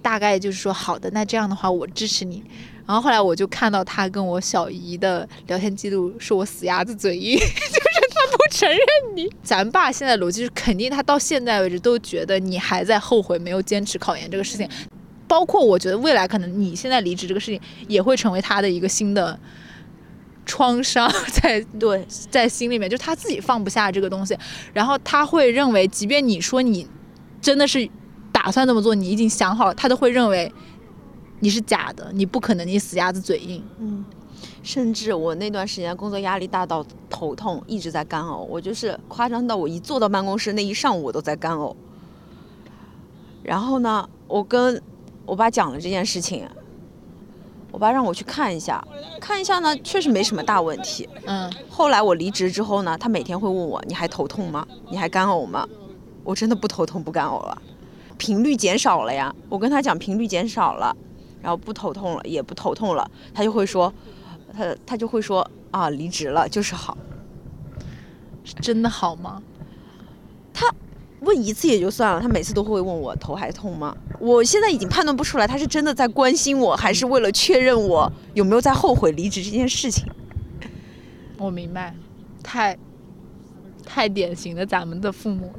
大概就是说好的，那这样的话我支持你。然后后来我就看到她跟我小姨的聊天记录，说我死鸭子嘴硬，承认你。咱爸现在逻辑是肯定，他到现在为止都觉得你还在后悔没有坚持考研这个事情。包括我觉得未来可能你现在离职这个事情也会成为他的一个新的创伤在对，在心里面，就他自己放不下这个东西，然后他会认为，即便你说你真的是打算这么做，你已经想好了，他都会认为你是假的，你不可能，你死鸭子嘴硬。嗯，甚至我那段时间工作压力大到头痛，一直在干呕。我就是夸张到我一坐到办公室那一上午我都在干呕。然后呢，我跟我爸讲了这件事情，我爸让我去看一下，看一下呢，确实没什么大问题。嗯，后来我离职之后呢，他每天会问我：“你还头痛吗？你还干呕吗？”我真的不头痛不干呕了，频率减少了呀。我跟他讲频率减少了，然后不头痛了，也不头痛了，他就会说，他他就会说啊，离职了就是好。是真的好吗？他问一次也就算了，他每次都会问我头还痛吗？我现在已经判断不出来，他是真的在关心我，还是为了确认我有没有在后悔离职这件事情。我明白，太太典型的咱们的父母了。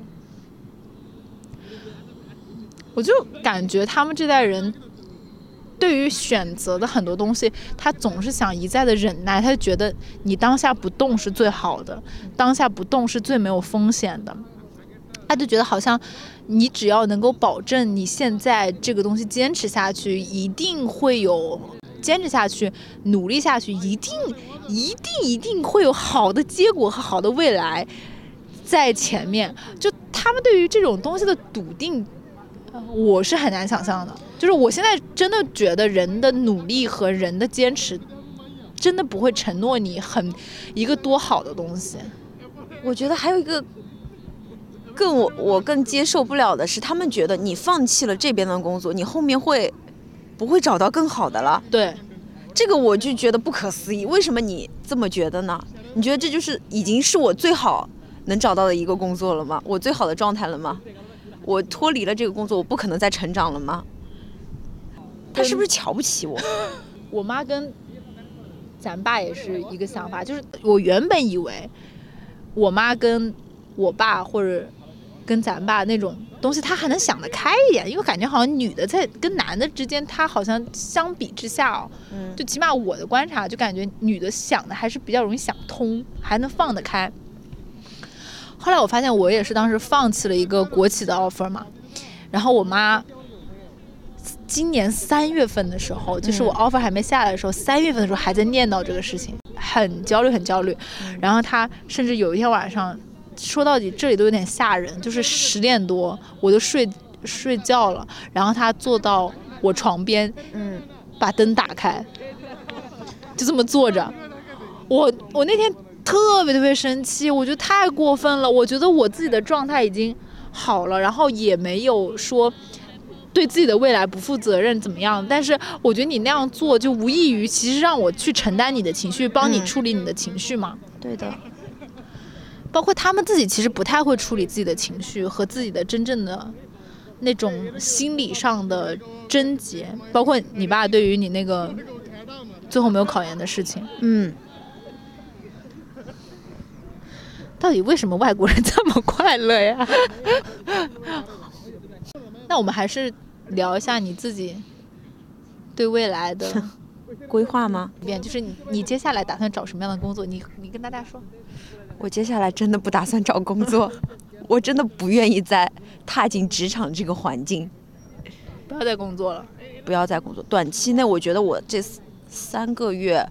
我就感觉他们这代人对于选择的很多东西，他总是想一再的忍耐，他就觉得你当下不动是最好的，当下不动是最没有风险的。他就觉得好像你只要能够保证你现在这个东西坚持下去，一定会有坚持下去，努力下去，一定一定一定会有好的结果和好的未来在前面。就他们对于这种东西的笃定，我是很难想象的。就是我现在真的觉得人的努力和人的坚持，真的不会承诺你很一个多好的东西。我觉得还有一个更我我更接受不了的是，他们觉得你放弃了这边的工作，你后面会不会找到更好的了？对，这个我就觉得不可思议。为什么你这么觉得呢？你觉得这就是已经是我最好能找到的一个工作了吗？我最好的状态了吗？我脱离了这个工作，我不可能再成长了吗？他是不是瞧不起我？我妈跟咱爸也是一个想法，就是我原本以为我妈跟我爸或者跟咱爸那种东西，他还能想得开一点，因为感觉好像女的在跟男的之间，他好像相比之下哦，嗯就起码我的观察，就感觉女的想的还是比较容易想通，还能放得开。后来我发现，我也是当时放弃了一个国企的 offer 嘛，然后我妈今年三月份的时候，就是我 offer 还没下来的时候，三月份的时候还在念叨这个事情，很焦虑，很焦虑。然后他甚至有一天晚上，说到底这里都有点吓人，就是十点多我就睡睡觉了，然后他坐到我床边，嗯，把灯打开，就这么坐着。我我那天特别特别生气，我觉得太过分了。我觉得我自己的状态已经好了，然后也没有说对自己的未来不负责任怎么样。但是我觉得你那样做就无异于其实让我去承担你的情绪，帮你嗯处理你的情绪嘛。对的，包括他们自己其实不太会处理自己的情绪和自己的真正的那种心理上的症结，包括你爸对于你那个最后没有考研的事情，嗯，到底为什么外国人这么快乐呀？那我们还是聊一下你自己对未来的 规划吗？就是你你接下来打算找什么样的工作？你你跟大家说。我接下来真的不打算找工作，我真的不愿意再踏进职场这个环境，不要再工作了。不要再工作。短期内，我觉得我这三个月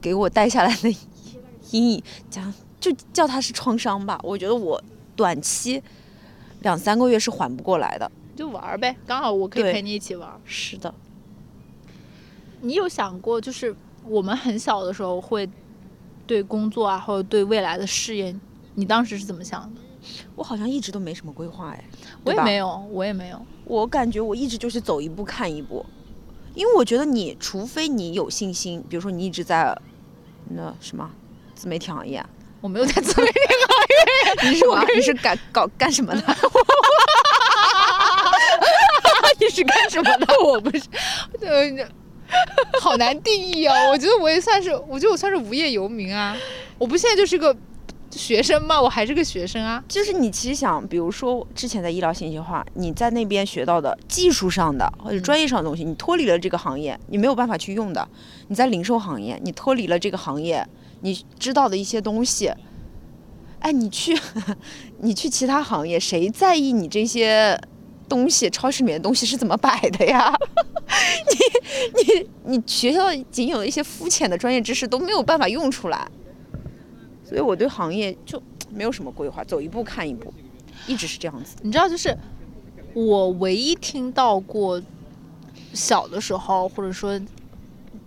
给我带下来的 阴影，讲就叫它是创伤吧。我觉得我短期两三个月是缓不过来的。就玩儿呗，刚好我可以陪你一起玩儿。是的，你有想过，就是我们很小的时候会对工作啊，或者对未来的事业，你当时是怎么想的？我好像一直都没什么规划哎。我也没有，我也没有。我感觉我一直就是走一步看一步，因为我觉得你除非你有信心，比如说你一直在那什么自媒体行业，我没有在自媒体行业你是什么？你是干搞干什么的？你是干什么的？我不是，呃，好难定义哦。我觉得我也算是，我觉得我算是无业游民啊。我不现在就是个学生嘛？我还是个学生啊。就是你其实想，比如说之前在医疗信息化，你在那边学到的技术上的或者专业上的东西，你脱离了这个行业，你没有办法去用的。你在零售行业，你脱离了这个行业，你知道的一些东西，哎，你去 你去其他行业，谁在意你这些东西，超市里面的东西是怎么摆的呀？你你你学校仅有的一些肤浅的专业知识都没有办法用出来，所以我对行业就没有什么规划，走一步看一步，一直是这样子。你知道，就是我唯一听到过小的时候，或者说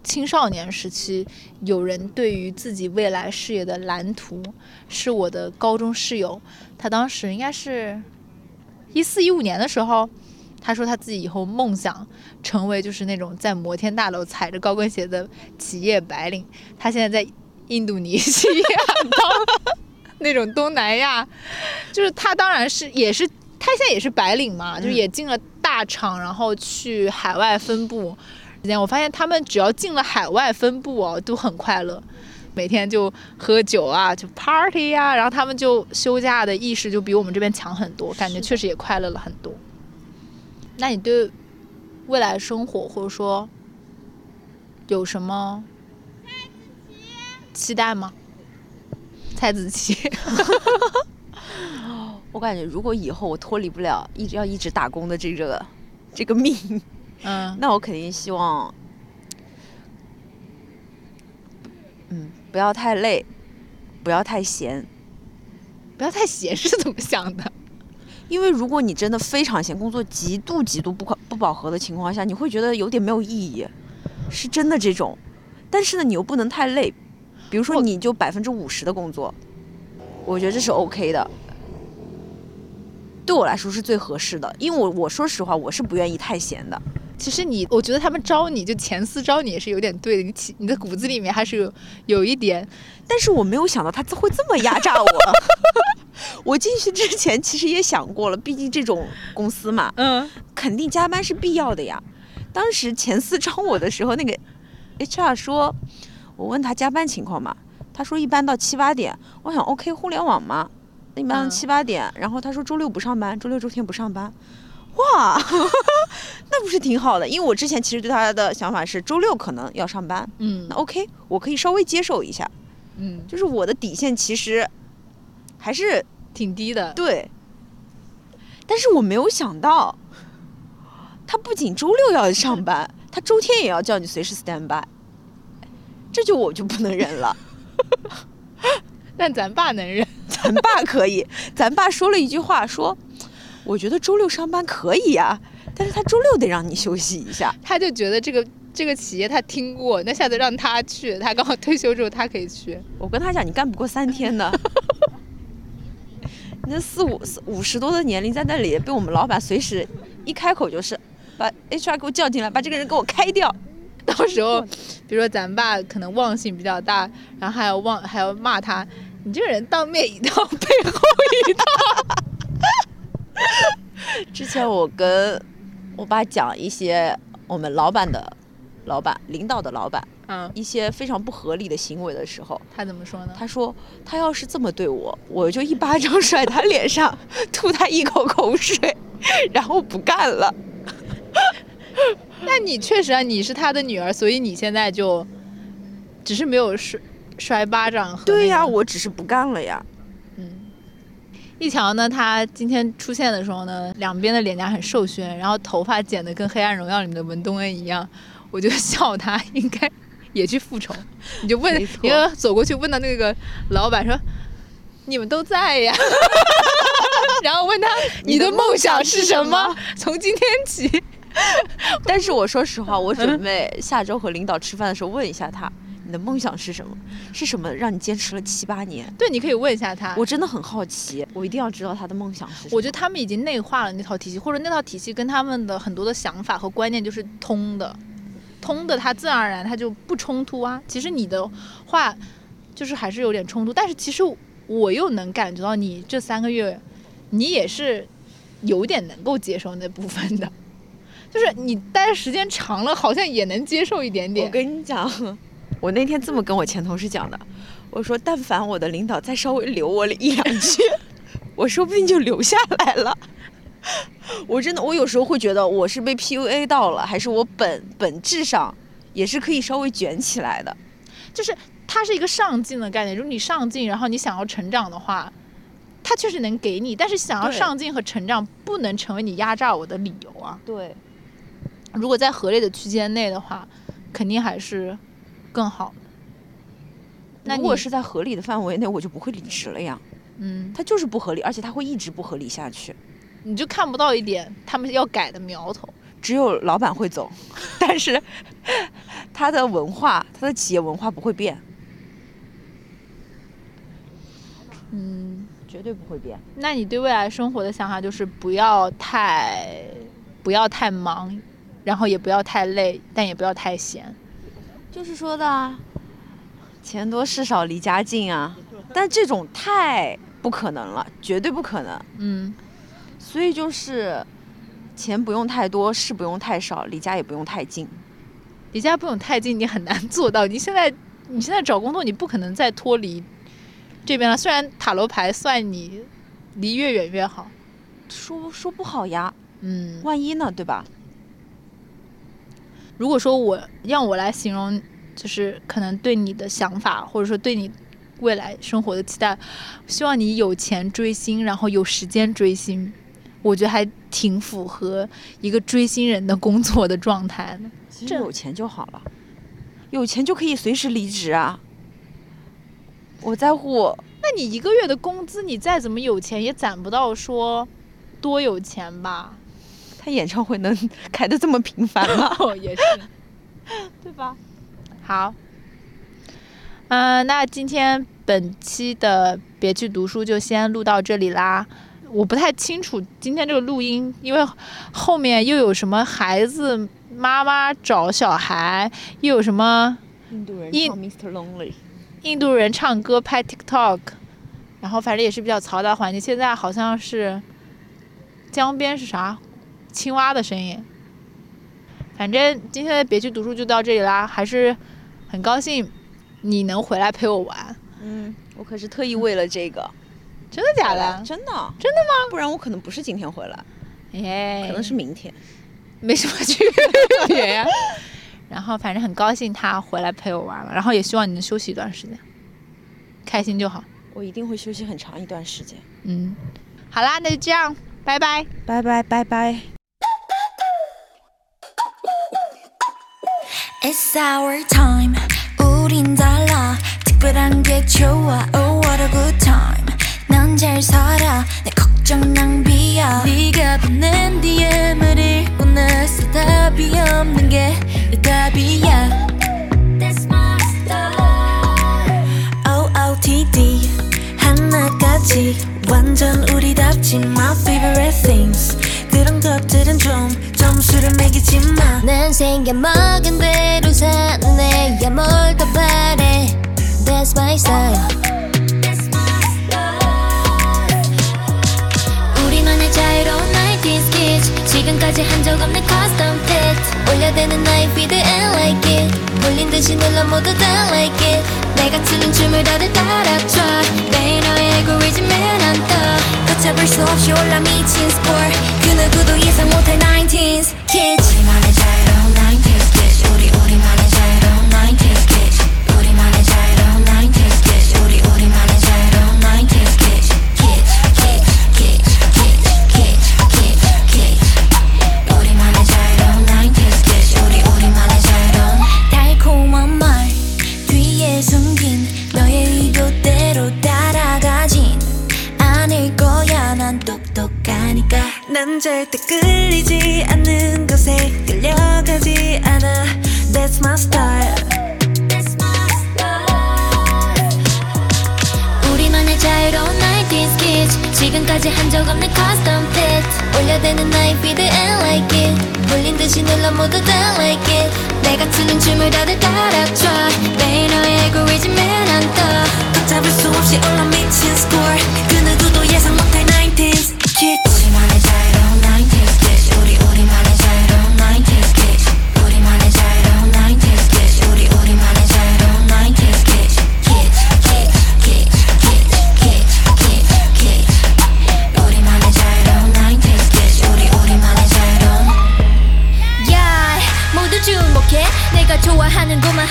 青少年时期，有人对于自己未来事业的蓝图，是我的高中室友，他当时应该是一四一五年的时候，他说他自己以后梦想成为就是那种在摩天大楼踩着高跟鞋的企业白领。他现在在印度尼西亚当那种东南亚，就是他当然是也是他现在也是白领嘛，就是也进了大厂，然后去海外分部。我发现他们只要进了海外分部哦，都很快乐。每天就喝酒啊，就 party 呀、然后他们就休假的意识就比我们这边强很多，感觉确实也快乐了很多。那你对未来生活或者说有什么期待吗？蔡子琪，我感觉如果以后我脱离不了一直要一直打工的这个这个命，嗯，那我肯定希望，不要太累，不要太闲。不要太闲是怎么想的？因为如果你真的非常闲，工作极度极度不不饱和的情况下，你会觉得有点没有意义，是真的这种。但是呢，你又不能太累，比如说你就百分之五十的工作，我觉得这是 OK 的。对我来说是最合适的，因为我我说实话，我是不愿意太闲的。其实你，我觉得他们招你就前司招你也是有点对的，你起你的骨子里面还是有有一点，但是我没有想到他会这么压榨我。我进去之前其实也想过了，毕竟这种公司嘛，嗯，肯定加班是必要的呀。当时前司招我的时候，那个 HR 说，我问他加班情况嘛，他说一般到七八点。我想 OK，互联网嘛，一般嗯七八点。然后他说周六不上班，周六周天不上班。哇，那不是挺好的？因为我之前其实对他的想法是周六可能要上班，嗯那 OK，我可以稍微接受一下。嗯，就是我的底线其实还是挺低的。对，但是我没有想到，他不仅周六要上班，他周天也要叫你随时 stand by，这就我就不能忍了。但咱爸能忍。咱爸可以，咱爸说了一句话，说我觉得周六上班可以呀、但是他周六得让你休息一下。他就觉得这个这个企业他听过，那下次让他去，他刚好退休之后他可以去。我跟他讲，你干不过三天的。你 那四五四五十多的年龄在那里，被我们老板随时一开口就是把 HR 给我叫进来，把这个人给我开掉。到时候，比如说咱爸可能忘性比较大，然后还要忘还要骂他，你这个人当面一套背后一套。之前我跟我爸讲一些我们老板的老板、领导的老板嗯，一些非常不合理的行为的时候，他怎么说呢？他说他要是这么对我，我就一巴掌甩他脸上，吐他一口口水，然后不干了。那你确实啊，你是他的女儿，所以你现在就只是没有摔摔巴掌和对呀、那个我只是不干了呀。嗯，一乔呢，他今天出现的时候呢，两边的脸颊很瘦削，然后头发剪得跟《黑暗荣耀》里面的文东恩一样，我就 笑他应该也去复仇。你就问你就走过去问到那个老板说：“你们都在呀？” 然后问他：“你的梦想是什么？从今天起。但是我说实话，我准备下周和领导吃饭的时候问一下他，你的梦想是什么？是什么让你坚持了七八年？”对，你可以问一下他。我真的很好奇，我一定要知道他的梦想是什么。我觉得他们已经内化了那套体系，或者那套体系跟他们的很多的想法和观念就是通的，通的，它自然而然它就不冲突啊。其实你的话就是还是有点冲突，但是其实我又能感觉到你这三个月，你也是有点能够接受那部分的，就是你待的时间长了，好像也能接受一点点我。跟你讲，我那天这么跟我前同事讲的，我说但凡我的领导再稍微留我一两句，我说不定就留下来了。我真的，我有时候会觉得我是被 PUA 到了，还是我本本质上也是可以稍微卷起来的。就是它是一个上进的概念，如果你上进，然后你想要成长的话，它确实能给你，但是想要上进和成长不能成为你压榨我的理由啊。对，如果在合理的区间内的话，肯定还是更好的。那如果是在合理的范围内，我就不会离职了呀。嗯，它就是不合理，而且它会一直不合理下去。你就看不到一点他们要改的苗头。只有老板会走，但是 他的文化，他的企业文化不会变，嗯，绝对不会变。那你对未来生活的想法就是不要太不要太忙，然后也不要太累，但也不要太闲。就是说的啊，钱多事少离家近啊，但这种太不可能了，绝对不可能。嗯，所以就是钱不用太多，事不用太少，离家也不用太近。离家不用太近，你很难做到。你现在你现在找工作，你不可能再脱离这边了。虽然塔罗牌算你离越远越好，说说不好呀，嗯，万一呢，对吧？如果说我让我来形容，就是可能对你的想法，或者说对你未来生活的期待，希望你有钱追星，然后有时间追星，我觉得还挺符合一个追星人的工作的状态其实有钱就好了，有钱就可以随时离职啊。我在乎，那你一个月的工资，你再怎么有钱，也攒不到说多有钱吧？他演唱会能 开的这么频繁吗？哦，也是。对吧？好，嗯、那今天本期的别去读书就先录到这里啦。我不太清楚今天这个录音，因为后面又有什么孩子妈妈找小孩，又有什么印度人印唱 Mr. Lonely，印度人唱歌拍 TikTok，然后反正也是比较嘈杂环境。现在好像是江边是啥？青蛙的声音。反正今天的别去读书就到这里啦，还是很高兴你能回来陪我玩。嗯，我可是特意为了这个，真的假的？真的，真的吗？不然我可能不是今天回来，哎，可能是明天。没什么区别呀。然后反正很高兴他回来陪我玩了，然后也希望你能休息一段时间，开心就好。我一定会休息很长一段时间。嗯，好啦，那就这样，拜拜。拜拜拜拜。It's our time 우린 달라 특별한 게 좋아 Oh what a good time 난잘 살아 내 걱정 낭비야 네가 보낸 DM을 읽고 나서 답이 없는 게 내 답이야 That's my style OOTD 하나까지 완전 우리답지 My favorite things 것들은 좀 점수를 매기지 마 난 생겨먹은 대로 사네야 뭘 더 바래. That's my style. 우리만의 자유로운 90s kids 지금까지 한 적 없는 custom fit. 올려대는 나의 feed and like it 몰린 듯이 눌러 모두 다 like it. 내가 트는 춤을 다들 따라춰 매일 너의 알고리즘에 난떠 걷잡을 수 없이 올라 미친 score 그 누구도 예상 못할 19s kids. 우리만의 자 난 절대 끌리지 않는 것에 끌려가지 않아. That's my style. That's my style. 우리만의 자유로운 90s kids. 지금까지 한 적 없는 custom fit 올려대는 나의 feed and like it. 몰린 듯이 눌러 모두 다 like it. 내가 트는 춤을 다들 따라춰 매일 너의 알고리즘에 난떠. 걷잡을 수 없이 올라 미친 score 그 누구도 예상 못할 90s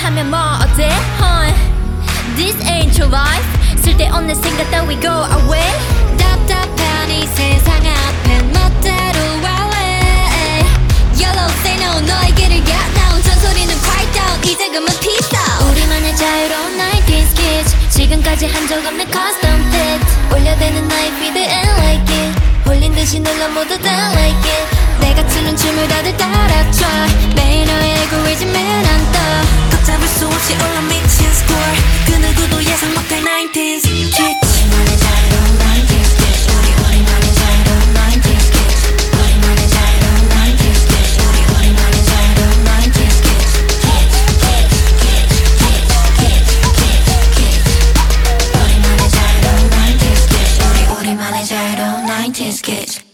하는 것만 하면 뭐 어때 huh? This ain't your life 쓸데없는 생각 따위 go away 답답한 이 세상 앞엔 멋대로 할래 Yellow say no 너의 길을 get down 전소리는 quiet down 이제 그만 peace out 우리만의 자유로운 90s kids 지금까지 한 적 없는 custom fit 올려대는 나의 feed and like it 홀린 듯이 눌러 모두 다 like it 내가 추는 춤을 다들 따라춰 매일 너의 에고이지만 안떠. 걷잡을 수 없이 올라 미친 스코어 그 누구도 예상 못할 19s sketch.